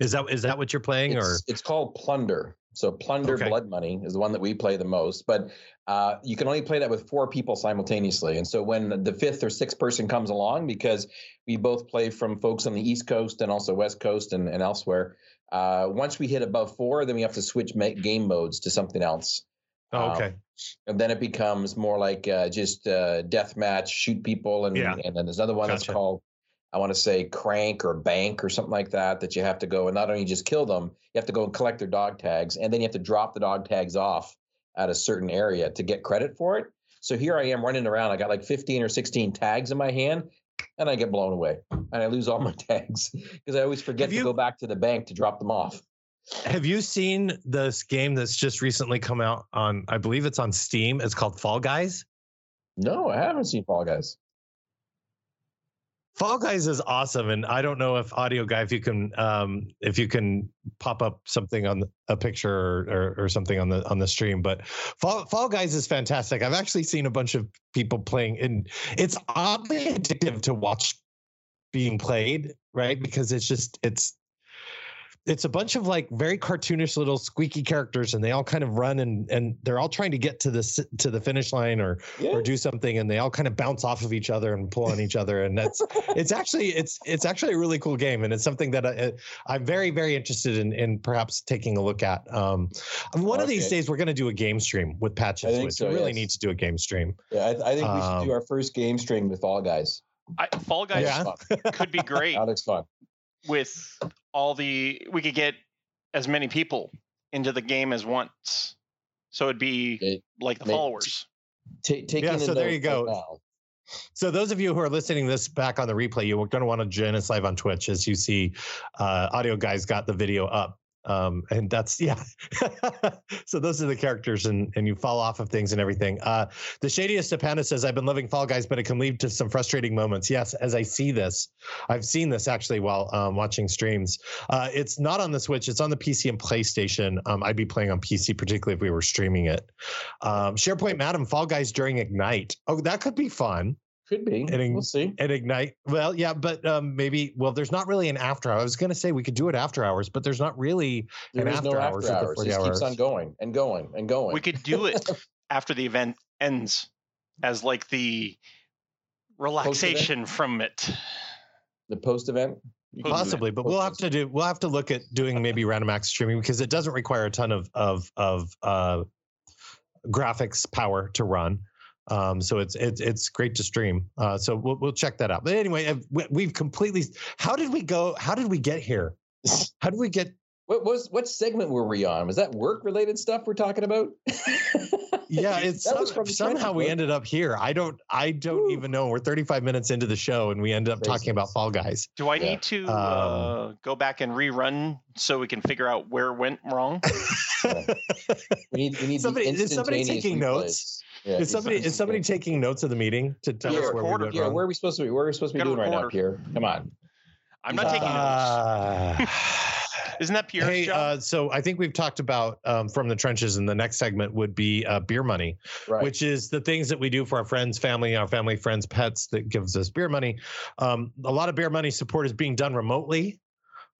is that is that what you're playing? Or It's, it's called Plunder. So Plunder Okay. Blood Money is the one that we play the most, but uh, you can only play that with four people simultaneously. And so when the fifth or sixth person comes along, because we both play from folks on the East Coast and also West Coast and, and elsewhere, uh, once we hit above four, then we have to switch game modes to something else. oh, um, okay, and then it becomes more like uh, just uh, death match, shoot people, and Yeah. and then there's another one that's called I want to say crank or bank or something like that that you have to go and not only just kill them, you have to go and collect their dog tags, and then you have to drop the dog tags off at a certain area to get credit for it. So here I am running around. I got like 15 or 16 tags in my hand, and I get blown away, and I lose all my tags because I always forget Have to go back to the bank to drop them off. have you seen this game that's just recently come out on? I believe it's on Steam. It's called Fall Guys. No, I haven't seen Fall Guys. Fall Guys is awesome, and I don't know if audio guy, if you can, um, if you can pop up something on the- a picture or, or, or something on the on the stream. But Fall Fall Guys is fantastic. I've actually seen a bunch of people playing, and it's oddly addictive to watch being played, right? Because it's just it's it's a bunch of like very cartoonish little squeaky characters, and they all kind of run and and they're all trying to get to the to the finish line or Yeah. or do something and they all kind of bounce off of each other and pull on each other and that's it's actually it's it's actually a really cool game and it's something that I, I'm very very interested in in perhaps taking a look at. Um, one of these days we're going to do a game stream with Patch and I think Switch. so, we really yes. need to do a game stream. Yeah, I, I think we should Um, do our first game stream with Fall Guys. I, Fall Guys Yeah. Could be great That looks fun. With all the. We could get as many people into the game as once, so it'd be Okay, like the May- followers. Ta- taking Yeah, a so there you go. right now. So those of you who are listening this back on the replay, you're going to want to join us live on Twitch as you see uh, audio guys got the video up. Um, and that's yeah. so those are the characters, and and you fall off of things and everything. Uh, the shadiest of Panda says, "I've been loving Fall Guys, but it can lead to some frustrating moments." Yes, as I see this, I've seen this actually while um, watching streams. Uh, it's not on the Switch; it's on the PC and PlayStation. Um, I'd be playing on PC, particularly if we were streaming it. Um, SharePoint Madam Fall Guys during Ignite. Oh, that could be fun Could be. And- we'll see. and ignite well yeah but um maybe well there's not really an after hour. i was going to say we could do it after hours but there's not really There and is no after after hours hours. It just keeps on going and going and going. We could do it after the event ends as like the relaxation from it. the post event. You Possibly, but we'll have to do we'll have to look at doing maybe random act of streaming because it doesn't require a ton of of of uh, graphics power to run. Um, so it's it's it's great to stream. Uh, so we'll we'll check that out. But anyway, uh, we- we've completely. How did we go? How did we get here? How did we get? What was what segment were we on? Was that work related stuff we're talking about? Yeah, it's some- somehow we bro. ended up here. I don't I don't Woo. even know. We're 35 minutes into the show and we ended up talking about Fall Guys. Do I Yeah. need to Um, uh, go back and rerun so we can figure out where it went wrong? We need we need Somebody- the is somebody taking replays. notes? Yeah, is somebody is somebody instantaneous. taking notes of the meeting to tell Yeah, us where we recorder. went Yeah, wrong? where are we supposed to be? Where are we supposed to be Got doing right now, recorder. Pierre? Come on. I'm not taking notes. Uh, Isn't that Pierre's hey, job? uh, so I think we've talked about um, from the trenches, and the next segment would be uh, beer money, Right. which is the things that we do for our friends, family, our family, friends, pets that gives us beer money. Um, a lot of beer money support is being done remotely,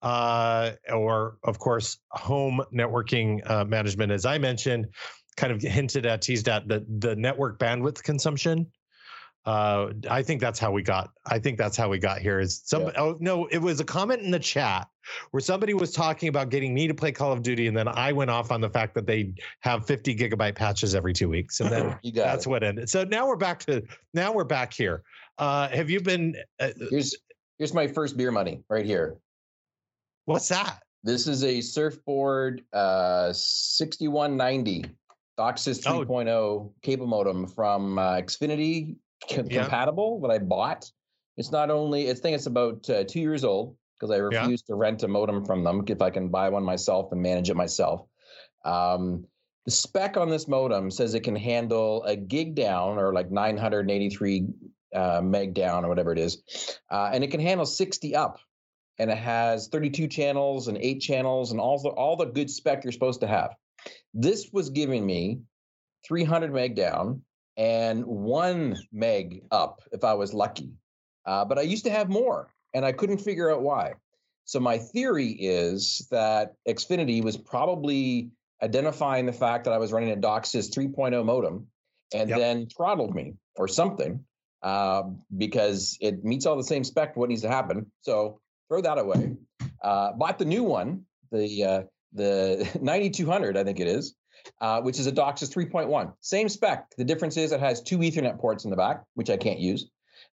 uh, or of course, home networking uh, management, as I mentioned, kind of hinted at, teased at the the network bandwidth consumption. Uh, I think that's how we got. I think that's how we got here. Is some? Yeah. Oh no, it was a comment in the chat where somebody was talking about getting me to play Call of Duty, and then I went off on the fact that they have 50 gigabyte patches every two weeks, and then that's it. what ended. So now we're back to now we're back here. Uh, have you been? Uh, Here's here's my first beer money right here. what's that? This is a surfboard uh 6190 DOCSIS Oh. 3.0 cable modem from uh, Xfinity c- Yeah. compatible that I bought. It's not only I think it's about uh, two years old because I Yeah. refuse to rent a modem from them if I can buy one myself and manage it myself. Um, the spec on this modem says it can handle a gig down or like 983 uh, meg down or whatever it is, uh, and it can handle 60 up and it has 32 channels and eight channels and all the all the good spec you're supposed to have. This was giving me 300 meg down and one meg up if I was lucky. Uh, but I used to have more and I couldn't figure out why. So my theory is that Xfinity was probably identifying the fact that I was running a DOCSIS 3.0 modem and Yep. then throttled me or something uh, because it meets all the same spec what needs to happen. So throw that away. Uh, bought the new one, the uh, the 9200, I think it is, uh, which is a DOCSIS 3.1. Same spec. The difference is it has two Ethernet ports in the back, which I can't use.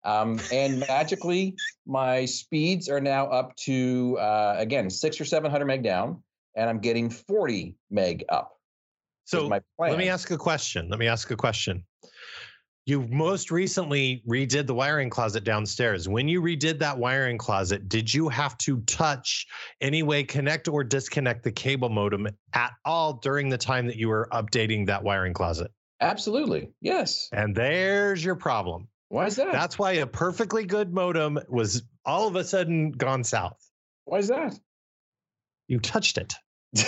Um, and magically, my speeds are now up to uh, again six or seven hundred meg down, and I'm getting 40 meg up. So let me ask a question. Let me ask a question. You most recently redid the wiring closet downstairs. When you redid that wiring closet, did you have to touch any way connect or disconnect the cable modem at all during the time that you were updating that wiring closet? Absolutely, yes. And there's your problem. Why is that? That's why a perfectly good modem was all of a sudden gone south. Why is that? You touched it.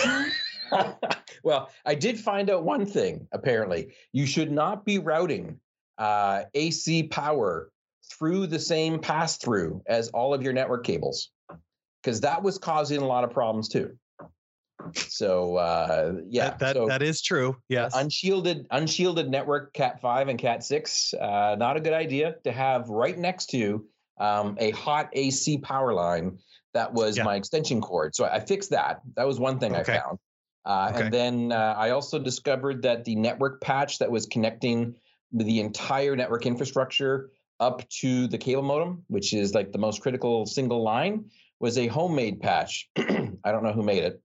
well, I did find out one thing. Apparently, you should not be routing uh, AC power through the same pass through as all of your network cables, because that was causing a lot of problems too. So uh, yeah, that, that, so that is true. Yes. unshielded unshielded network Cat five and Cat six, uh, not a good idea to have right next to um, a hot AC power line that was Yeah. my extension cord. So I fixed that. That was one thing Okay. I found. Uh, Okay. And then uh, I also discovered that the network patch that was connecting the entire network infrastructure up to the cable modem, which is like the most critical single line, was a homemade patch. I don't know who made it,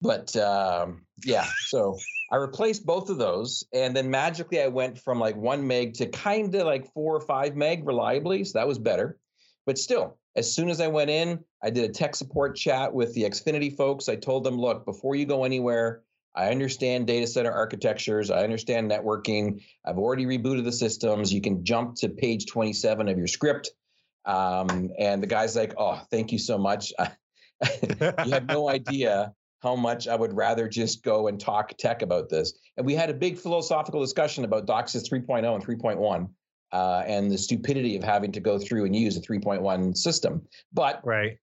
but um, yeah. So I replaced both of those, and then magically I went from like one meg to kind of like four or five meg reliably. So that was better. But still, as soon as I went in, I did a tech support chat with the Xfinity folks. I told them, look, before you go anywhere, I understand data center architectures. I understand networking. I've already rebooted the systems. You can jump to page 27 of your script. Um, and the guy's like, oh, thank you so much. you have no idea how much I would rather just go and talk tech about this. And we had a big philosophical discussion about DOCSIS 3.0 and 3.1 uh, and the stupidity of having to go through and use a 3.1 system. But right.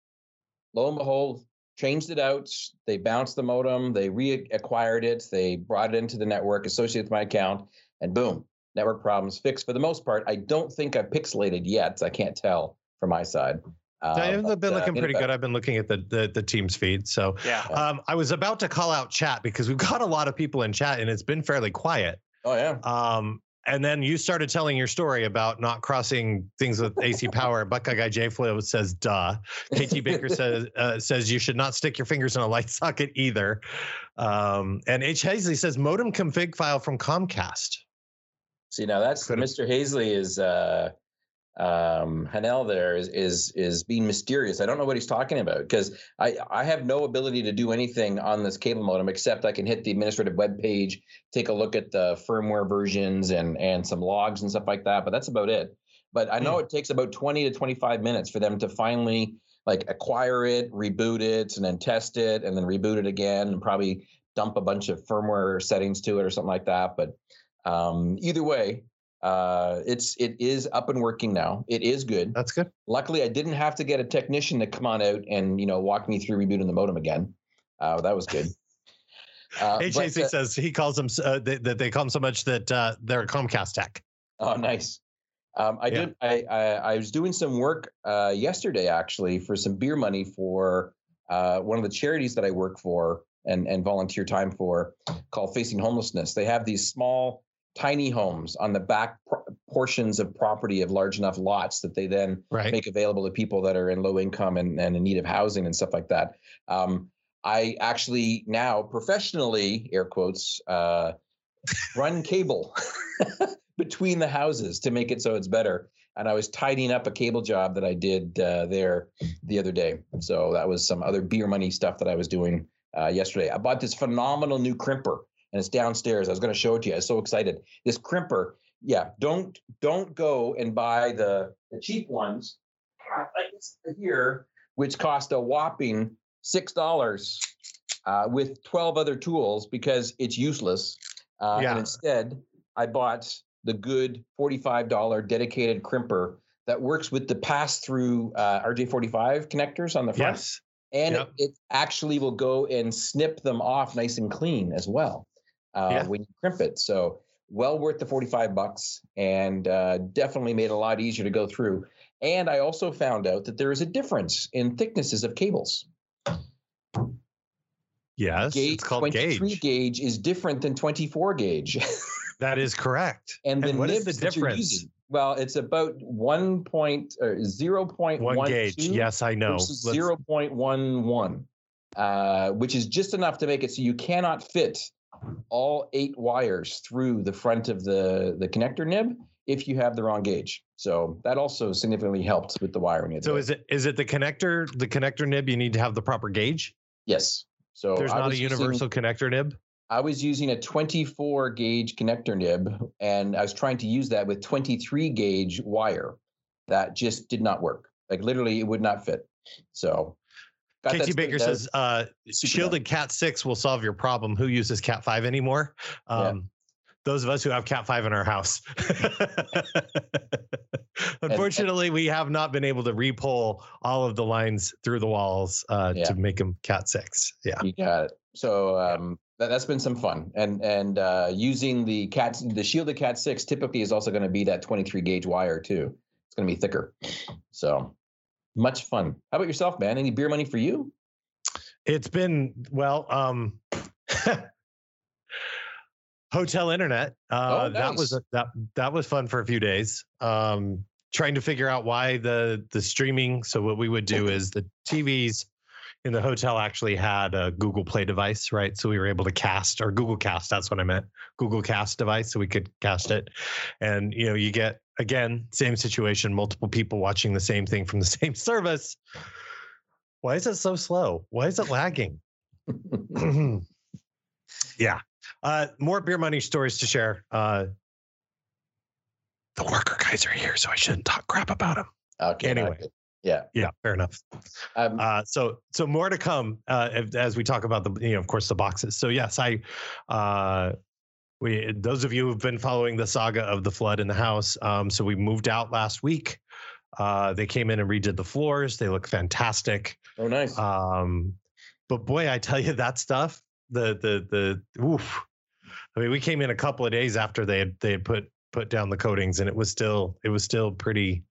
lo and behold, changed it out. They bounced the modem, they reacquired it, they brought it into the network associated with my account, and boom, network problems fixed for the most part. I don't think I've pixelated yet. I can't tell from my side. Uh, They've but, been uh, looking made it pretty good. I've been looking at the the, the team's feed. So Yeah. um, I was about to call out chat because we've got a lot of people in chat and it's been fairly quiet. Oh yeah. Um, and then you started telling your story about not crossing things with AC power. Buckeye guy J Flo says, "Duh." KT Baker says uh, says you should not stick your fingers in a light socket either. Um, and H Hazley says modem config file from Comcast. See now that's Could've- Mr. Hazley is uh um Hanel there is is is being mysterious. I don't know what he's talking about because I I have no ability to do anything on this cable modem except I can hit the administrative web page, take a look at the firmware versions and and some logs and stuff like that, but that's about it. But I know it takes about 20 to 25 minutes for them to finally like acquire it, reboot it, and then test it, and then reboot it again, and probably dump a bunch of firmware settings to it or something like that. But um, either way, uh, it's it is up and working now. It is good. That's good. Luckily, I didn't have to get a technician to come on out and you know walk me through rebooting the modem again. Uh, that was good. Uh, H but, uh, says he calls them uh, that that they call them so much that uh, they're a Comcast tech. Oh, nice. Um, I Yeah. did. I, I I was doing some work uh, yesterday actually for some beer money for uh, one of the charities that I work for and and volunteer time for, called Facing Homelessness. They have these small, tiny homes on the back portions of property of large enough lots that they then Right. make available to people that are in low income and, and in need of housing and stuff like that. Um, I actually now professionally, air quotes, uh, run cable between the houses to make it so it's better. And I was tidying up a cable job that I did uh, there the other day. So that was some other beer money stuff that I was doing uh, yesterday. I bought this phenomenal new crimper, and it's downstairs. I was going to show it to you. I was so excited. This crimper, yeah. Don't don't go and buy the the cheap ones like this here, which cost a whopping six dollars uh, with twelve other tools because it's useless. Uh, Yeah. And instead, I bought the good forty-five dollar dedicated crimper that works with the pass-through uh, RJ45 connectors on the front Yes. and Yep. it, it actually will go and snip them off nice and clean as well uh, Yeah. when you crimp it. So well worth the 45 bucks and uh, definitely made it a lot easier to go through. And I also found out that there is a difference in thicknesses of cables. Yes. Gauge it's called 23 gauge. gauge is different than 24 gauge. That is correct. and the what is the difference? Well, it's about 1 point or 0.12 One gauge. Yes, I know. 0.11, uh, which is just enough to make it so you cannot fit all eight wires through the front of the, the connector nib if you have the wrong gauge. So that also significantly helped with the wiring. So is it is it the connector the connector nib you need to have the proper gauge? yes. So There's I not a was using- universal connector nib. I was using a 24 gauge connector nib, and I was trying to use that with 23 gauge wire. That just did not work. Like literally, it would not fit. So, KT Baker says uh, shielded Cat six will solve your problem. Who uses Cat five anymore? Yeah. Um, Those of us who have Cat five in our house. Unfortunately, we have not been able to repull all of the lines through the walls uh, Yeah. to make them Cat six. Yeah. You got it. So um, that, that's been some fun, and and uh, using the cat the shielded Cat six typically is also going to be that 23 gauge wire too. It's going to be thicker. So much fun. How about yourself, man? Any beer money for you? It's been well, um hotel internet. Uh Oh, that was nice. that that was fun for a few days. Um trying to figure out why the the streaming. So what we would do is the TVs in the hotel actually had a Google Play device, right? So we were able to cast or Google Cast, that's what I meant. Google Cast device so we could cast it. And you know, you get again, same situation, multiple people watching the same thing from the same service. Why is it so slow? Why is it lagging? yeah. Uh, more beer money stories to share. Uh, the worker guys are here, so I shouldn't talk crap about them. Okay. Anyway. Yeah. Yeah, fair enough. Um, Uh, so, so more to come uh, as- as we talk about the, you know, of course, the boxes. So yes, I, uh, we those of you who've been following the saga of the flood in the house. Um, so we moved out last week. Uh, they came in and redid the floors. They look fantastic. oh, nice. Um, but boy, I tell you that stuff. The the the oof. I mean, we came in a couple of days after they had they had put put down the coatings, and it was still it was still pretty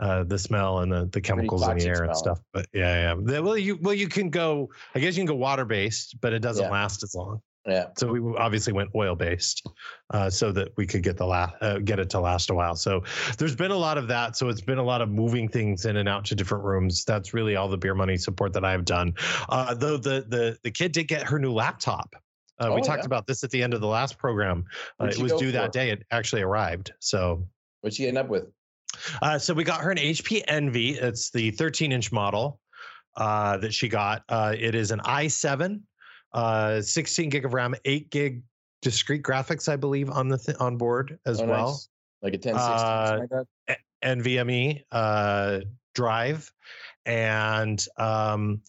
uh, the smell and the, the chemicals in the air and stuff. But yeah, yeah. Well, you well you can go. I guess you can go water based, but it doesn't yeah. last as long. Yeah. So we obviously went oil based, uh, so that we could get the last uh, get it to last a while. So there's been a lot of that. So it's been a lot of moving things in and out to different rooms. That's really all the beer money support that I've done. Uh, though the the the kid did get her new laptop. Uh, oh, we talked yeah. about this at the end of the last program. Uh, it was due for? that day. It actually arrived. So what'd she end up with? Uh, so we got her an HP Envy. It's the 13 inch model that she got. it is an i7 uh, 16 gig of RAM, 8 gig discrete graphics, I believe, on the th- on board as oh, well. Nice. Like a 1060 uh? NVMe uh, drive. And um,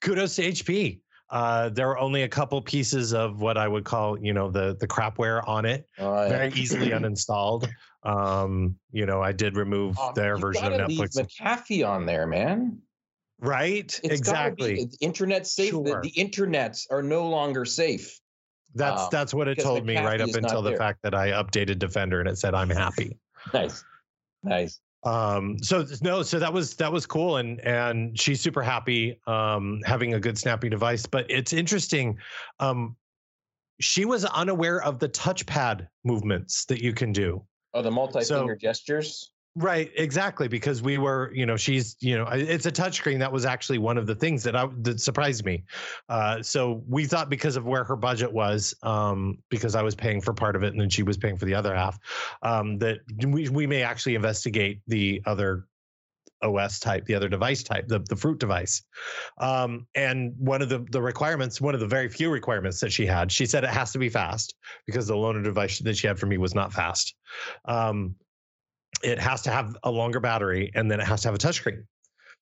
kudos to HP. Uh, there are only a couple pieces of what I would call, you know, the the crapware on it. Oh, yeah. Very easily uninstalled. Um, you know, I did remove oh, their version of Netflix. McAfee on there, man. Right? It's exactly. Be, internet safe. Sure. The, the, internets are no longer safe. That's um, that's what it told me right up until the there. fact that I updated Defender and it said I'm happy. nice. Nice. Um, so no, so that was that was cool, and and she's super happy um, having a good snappy device. But it's interesting. Um, she was unaware of the touchpad movements that you can do. Oh, the multi-finger so, gestures. Right, exactly. Because we were, you know, she's, you know, it's a touchscreen. That was actually one of the things that I that surprised me. Uh, so we thought because of where her budget was, um, because I was paying for part of it and then she was paying for the other half, um, that we we may actually investigate the other OS type, the other device type, the, the fruit device. Um, and one of the, the requirements, one of the very few requirements that she had, she said it has to be fast because the loaner device that she had for me was not fast. Um, it has to have a longer battery and then it has to have a touchscreen.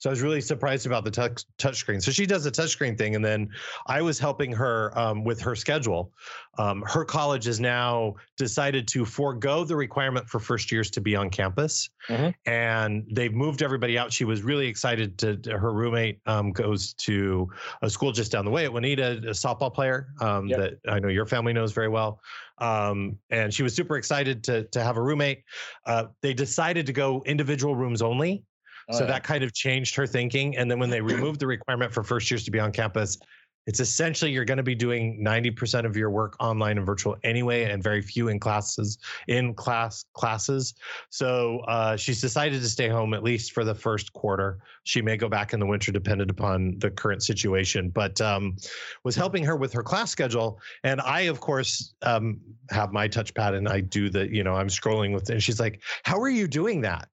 So I was really surprised about the touch touchscreen. So she does a touchscreen thing, and then I was helping her um, with her schedule. Um, her college has now decided to forego the requirement for first years to be on campus, mm-hmm. and they've moved everybody out. She was really excited to. to her roommate um, goes to a school just down the way at Juanita, a softball player um, yep. that I know your family knows very well. Um, and she was super excited to to have a roommate. Uh, they decided to go individual rooms only Oh, so yeah. that kind of changed her thinking. And then when they removed the requirement for first years to be on campus, it's essentially you're going to be doing 90% of your work online and virtual anyway and very few in classes in class classes so uh, she's decided to stay home at least for the first quarter she may go back in the winter dependent upon the current situation but um, was helping her with her class schedule and i of course um, have my touchpad and i do the you know i'm scrolling with and she's like how are you doing that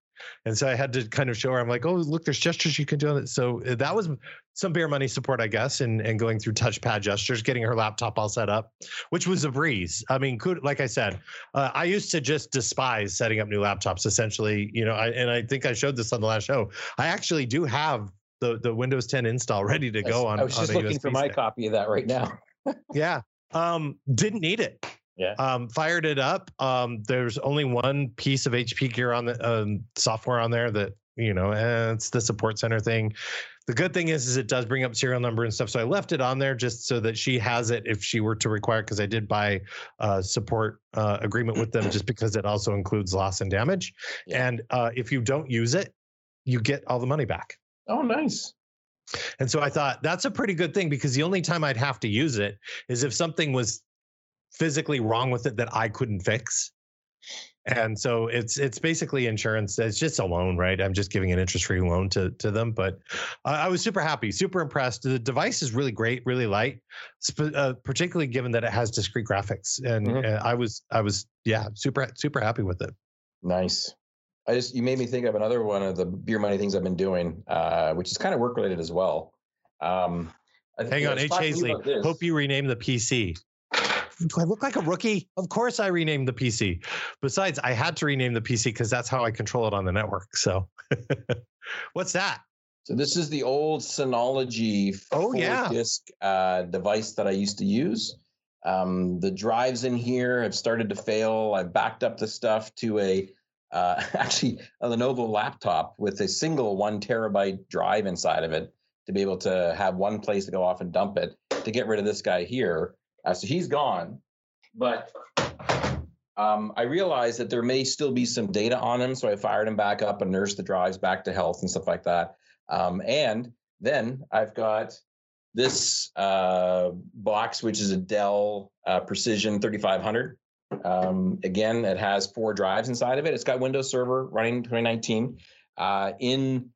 and so I had to kind of show her, I'm like, oh, look, there's gestures you can do on it. So uh, that was some bare money support, I guess, and, and going through touchpad gestures, getting her laptop all set up, which was a breeze. I mean, could, like I said, uh, I used to just despise setting up new laptops essentially, you know, I, and I think I showed this on the last show. I actually do have the, the Windows 10 install ready to go on. I was just looking USB for my stick. copy of that right now. yeah. Um, didn't need it. Yeah. Um, fired it up. Um, there's only one piece of HP gear on the um, software on there that you know, and it's the support center thing. The good thing is, is it does bring up serial number and stuff. So I left it on there just so that she has it if she were to require. Because I did buy a support uh, agreement with them, just because it also includes loss and damage. Yeah. And uh, if you don't use it, you get all the money back. Oh, nice. And so I thought that's a pretty good thing because the only time I'd have to use it is if something was physically wrong with it that I couldn't fix. And so it's it's basically insurance. It's just a loan, right? I'm just giving an interest-free loan to to them. But uh, I was super happy, super impressed. The device is really great, really light, sp- uh, particularly given that it has discrete graphics. And mm-hmm. I was I was yeah super super happy with it. Nice. I just you made me think of another one of the beer money things I've been doing, uh, which is kind of work related as well. Um, Hang on, H. Hazley. Hope you rename the PC do I look like a rookie? Of course I renamed the PC. Besides, I had to rename the PC because that's how I control it on the network. So what's that? So this is the old Synology oh, yeah. disk uh, device that I used to use. Um, the drives in here have started to fail. I backed up the stuff to a uh, actually a Lenovo laptop with a single one terabyte drive inside of it to be able to have one place to go off and dump it to get rid of this guy here. Uh, so he's gone, but Um, I realized that there may still be some data on him. so I fired him back up and nursed the drives back to health and stuff like that. Um, and then I've got this uh, box, which is a Dell uh, Precision 3500. Um, again, it has four drives inside of it. It's got Windows Server running 2019. Uh, in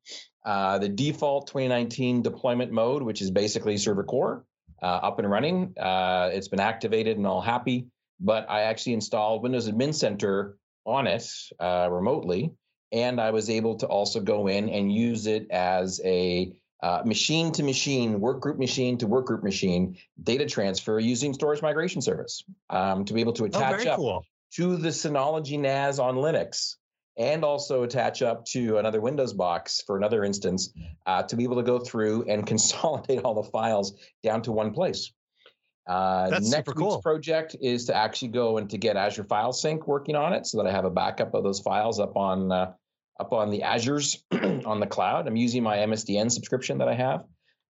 uh, the default 2019 deployment mode, which is basically server core, up and running. Uh, it's been activated and all happy. But I actually installed Windows Admin Center on it remotely, and I was able to also go in and use it as a uh, machine to machine, work group machine to work group machine data transfer using storage migration service um, to be able to oh, attach oh, up cool. to the Synology NAS on Linux and also attach up to another Windows box for another instance uh, to be able to go through and consolidate all the files down to one place. Uh, That's next super week's project is to actually go and to get Azure File Sync working on it so that I have a backup of those files up on uh, up on the Azures on the cloud. I'm using my MSDN subscription that I have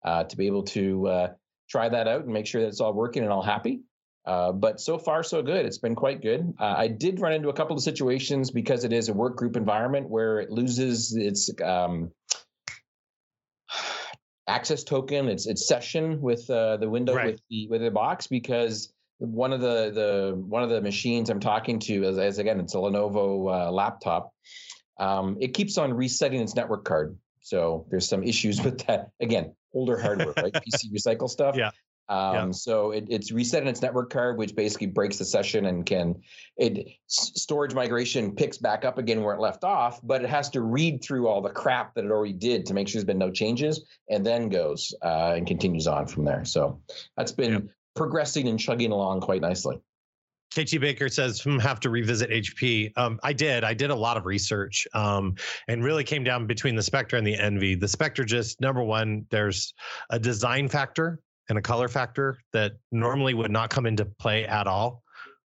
uh, to be able to uh, try that out and make sure that it's all working and all happy. Uh, but so far, so good. It's been quite good. Uh, I did run into a couple of situations because it is a work group environment where it loses its um, access token, its its session with uh, the window right. with the with the box because one of the the one of the machines I'm talking to as, as again it's a Lenovo uh, laptop um, it keeps on resetting its network card. So there's some issues with that. Again, older hardware, right? PC recycle stuff. Yeah. Um, yeah. So it, it's resetting its network card, which basically breaks the session and can it storage migration picks back up again where it left off, but it has to read through all the crap that it already did to make sure there's been no changes, and then goes uh, and continues on from there. So that's been yeah. progressing and chugging along quite nicely. KT Baker says, hmm, have to revisit HP. Um, I did. I did a lot of research um, and really came down between the Spectre and the Envy. The Spectre just, number one, there's a design factor and a color factor that normally would not come into play at all.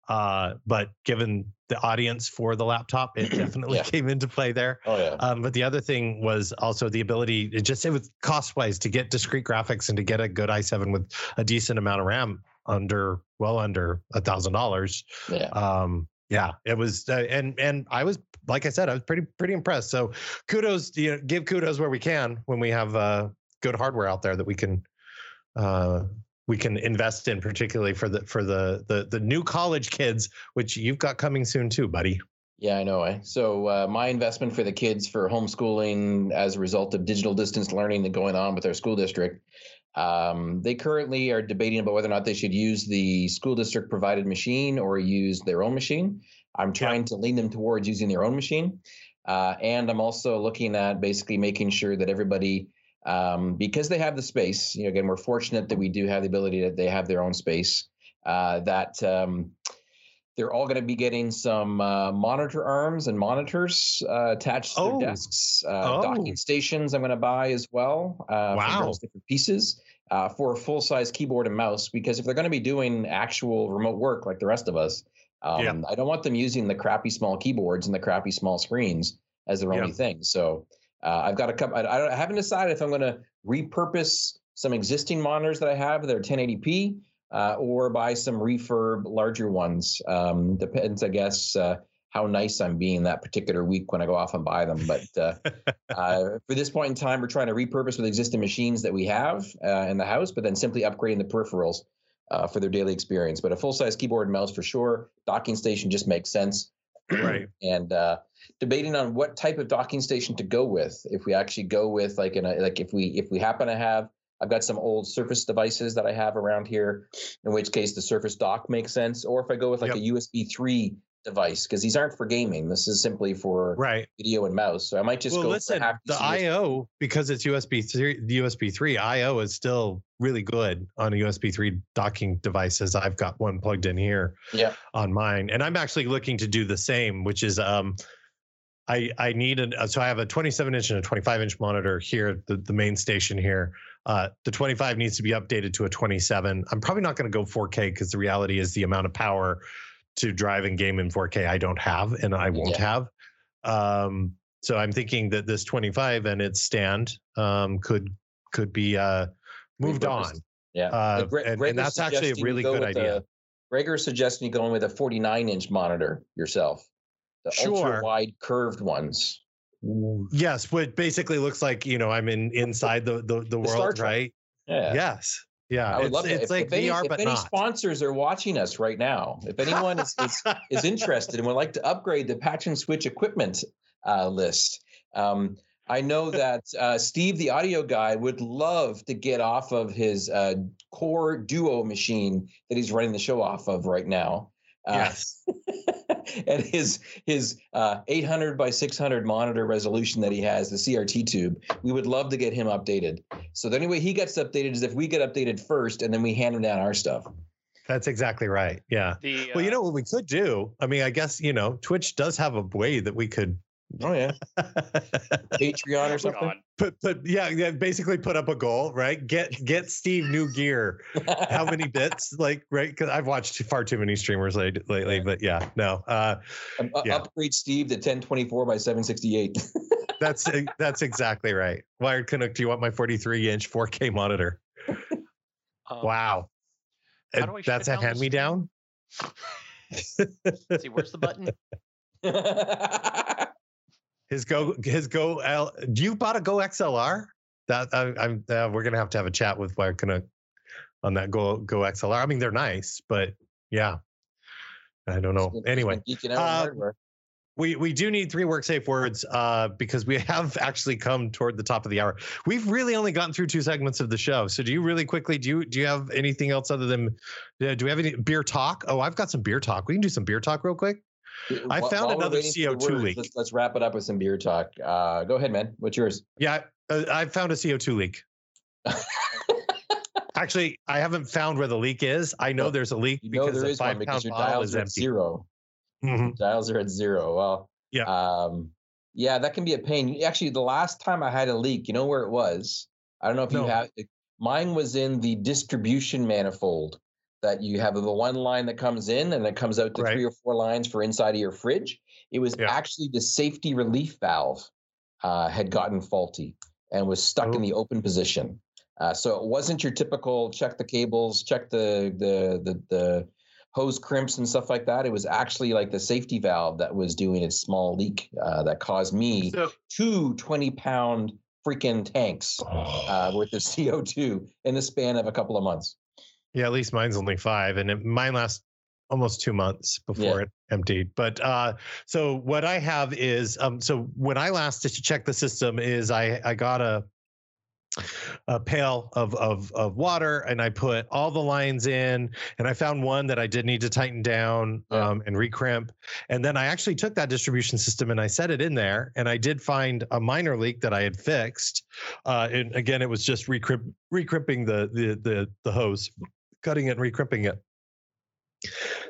Uh, but given the audience for the laptop, it definitely yeah. came into play there. Oh, yeah. Um, but the other thing was also the ability, it just it was cost wise to get discrete graphics and to get a good i7 with a decent amount of RAM under well under a thousand dollars. Yeah. Um, yeah, it was, uh, and and I was like I said, I was pretty pretty impressed. So kudos, you know, give kudos where we can when we have uh, good hardware out there that we can uh, we can invest in, particularly for the for the the the new college kids, which you've got coming soon too, buddy. Yeah, I know. Eh? So uh, my investment for the kids for homeschooling as a result of digital distance learning that going on with our school district um, they currently are debating about whether or not they should use the school district provided machine or use their own machine. I'm trying yeah. to lean them towards using their own machine. Uh, and I'm also looking at basically making sure that everybody, um, because they have the space, you know, again, we're fortunate that we do have the ability that they have their own space, uh, that um, they're all going to be getting some uh, monitor arms and monitors uh, attached to oh. their desks. Uh, oh. Docking stations I'm going to buy as well uh, wow. different pieces uh, for a full size keyboard and mouse. Because if they're going to be doing actual remote work like the rest of us, um, yeah. I don't want them using the crappy small keyboards and the crappy small screens as their yeah. only thing. So uh, I've got a couple. I, I haven't decided if I'm going to repurpose some existing monitors that I have that are 1080p uh, or buy some refurb larger ones. Um, depends, I guess, uh, how nice I'm being that particular week when I go off and buy them. But uh, uh for this point in time, we're trying to repurpose with existing machines that we have uh, in the house, but then simply upgrading the peripherals uh, for their daily experience. But a full size keyboard and mouse for sure. Docking station just makes sense. Right. and debating on what type of docking station to go with. If we actually go with like in a, like if we if we happen to have I've got some old Surface devices that I have around here, in which case the Surface Dock makes sense. Or if I go with like yep. a USB 3 device, because these aren't for gaming. This is simply for right. video and mouse. So I might just well, go listen, the IO, because it's USB 3, the USB 3, IO is still really good on a USB 3 docking devices. I've got one plugged in here yeah. on mine. And I'm actually looking to do the same, which is um I I need an so I have a 27 inch and a 25 inch monitor here, the, the main station here. Uh, the 25 needs to be updated to a 27. I'm probably not going to go 4K because the reality is the amount of power to drive and game in 4K I don't have and I won't yeah. have. Um, so I'm thinking that this 25 and its stand um, could could be uh, moved on. Yeah, uh, and, and, that's actually a really good idea. The, Gregor suggesting you going with a 49 inch monitor yourself. The Sure. ultra wide curved ones. Yes, what basically looks like you know I'm in inside the the, the The world, right? Yeah. Yes. Yeah. I would it's love it. it's If, like if any, VR, if but any not. sponsors are watching us right now, if anyone is, is, is interested and would like to upgrade the patch and switch equipment uh, list, um, I know that uh, Steve, the audio guy, would love to get off of his uh, core duo machine that he's running the show off of right now. Uh, yes. and his his uh, 800 by 600 monitor resolution that he has, the CRT tube, we would love to get him updated. So the only way he gets updated is if we get updated first, and then we hand him down our stuff. That's exactly right. Yeah. The, Well, you uh, know what we could do? I mean, I guess, you know, Twitch does have a way that we could Oh yeah, Patreon or something. God. put put yeah, yeah, basically put up a goal, right? Get get Steve new gear. How many bits? Like, right? Because I've watched far too many streamers lately, lately but yeah, no. Uh Um, uh, Yeah. Upgrade Steve to 1024 by 768. that's that's exactly right. Wired Canuck, do you want my 43 inch 4K monitor? Um, Wow. how do I shut That's a hand me down. see, where's the button? His go his go L you bought a Go XLR? That I, I'm uh, we're gonna have to have a chat with Wired Canuck on that Go Go XLR. I mean they're nice, but yeah. I don't know. He's been- he's Anyway, been geeking out on uh, we we do need three work safe words uh, because we have actually come toward the top of the hour. We've really only gotten through two segments of the show. So do you really quickly do you do you have anything else other than uh, do we have any beer talk? Oh, I've got some beer talk. We can do some beer talk real quick. I found while another waiting for the CO2 words, leak. Let's, let's wrap it up with some beer talk. Uh, go ahead, man. What's yours? Yeah, uh, I found a CO2 leak. Actually, I haven't found where the leak is. I know Well, there's a leak You know because there the five because pound your bottle dials is are at empty. zero. Mhm. Dials are at zero. Well, Yeah. um, yeah, that can be a pain. Actually, the last time I had a leak, you know where it was? I don't know if No. you have. Mine was in the distribution manifold. That you have the one line that comes in and it comes out to Right. three or four lines for inside of your fridge. It was Yeah. actually the safety relief valve uh, had gotten faulty and was stuck in Oh. the open position. Uh, so it wasn't your typical check the cables, check the the the the hose crimps and stuff like that. It was actually like the safety valve that was doing its small leak uh, that caused me So, two 20 pound freaking tanks uh, worth of CO2 in the span of a couple of months. Yeah, at least mine's only five, and it, mine lasts almost two months before it emptied. But uh, so what I have is um, so when I last to check the system is I I got a a pail of, of of water and I put all the lines in and I found one that I did need to tighten down Yeah. um, and recrimp and then I actually took that distribution system and I set it in there and I did find a minor leak that I had fixed uh, and again it was just recrimp recrimping the the the the hose cutting it and recrimping it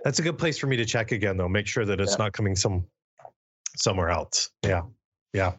that's a good place for me to check again though make sure that it's Yeah. not coming some somewhere else yeah yeah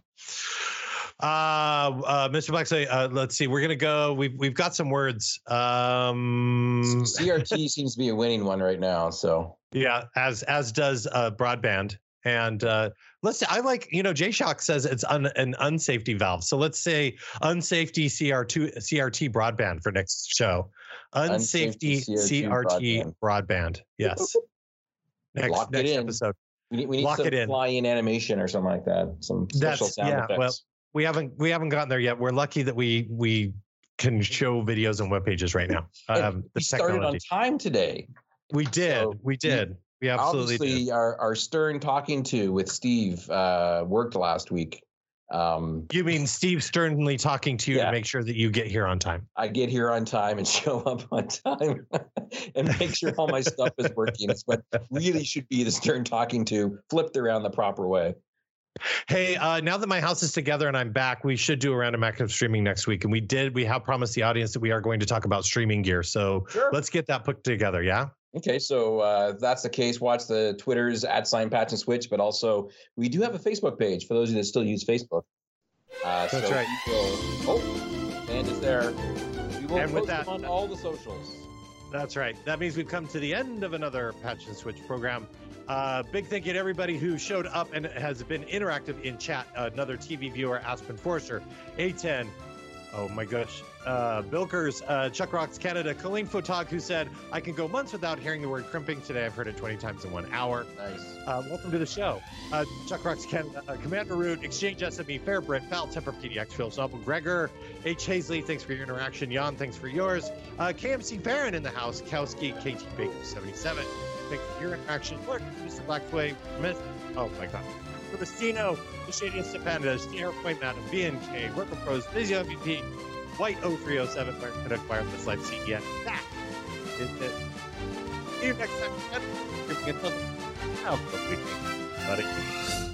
uh, uh, Mr. Black, say, uh, let's see. We're gonna go. We've we've got some words. Um, CRT seems to be a winning one right now. So yeah, as as does uh, broadband. And uh, let's. say I like you know. J Shock says it's un, an unsafety valve. So let's say unsafety CR2 CRT broadband for next show. Unsafety Unsafety CRT CRT broadband. Yes. Next Lock it next in. episode. we need, we need Lock some it in. animation or something like that. Some special That's- sound yeah, effects. well, We haven't we haven't gotten there yet. We're lucky that we we can show videos and web pages right now. Um, the we started on time today. We did. So we- did. We absolutely Obviously, did. our, our stern talking to with Steve uh, worked last week. Um, You mean Steve sternly talking to you Yeah. to make sure that you get here on time? I get here on time and show up on time and make sure all my stuff is working. It's what really should be the stern talking to, flipped around the proper way. Hey, uh, now that my house is together and I'm back, we should do a random act of streaming next week. And we did. We have promised the audience that we are going to talk about streaming gear. So Sure. let's get that put together. Yeah. Okay, so uh, that's the case. Watch the Twitters at sign patch and switch, but also we do have a Facebook page for those of you that still use Facebook. Uh, That's so right. will- oh, and is there? We will And with post that- them on all the socials. That's right. That means we've come to the end of another Patch and Switch program. Uh, big thank you to everybody who showed up and has been interactive in chat. another TV viewer, Aspen Forster, A10, Oh my gosh. Uh, Bilkers, uh, Chuck Rocks Canada, Colleen Photog, who said, I can go months without hearing the word crimping. Today I've heard it 20 times in one hour. Nice. Uh, welcome to the show. Uh, Chuck Rocks Canada, uh, Commander Root, Exchange SME, Fairbrit, Foul Temper, PDX, Phil Sobel, Gregor, H. Hazley, thanks for your interaction. Jan, thanks for yours. Uh, KMC Baron in the house, Kowski, KT Baker 77. Thanks for your interaction. Look, Mr. Blacksway, Miss. Oh my God. Shadiest of Pandas, Sierra Point Madam, BNK, Worker Pros, Visio MVP, White 0307, where could acquire this life CDN. That is it. See you next time. Now, but we- buddy.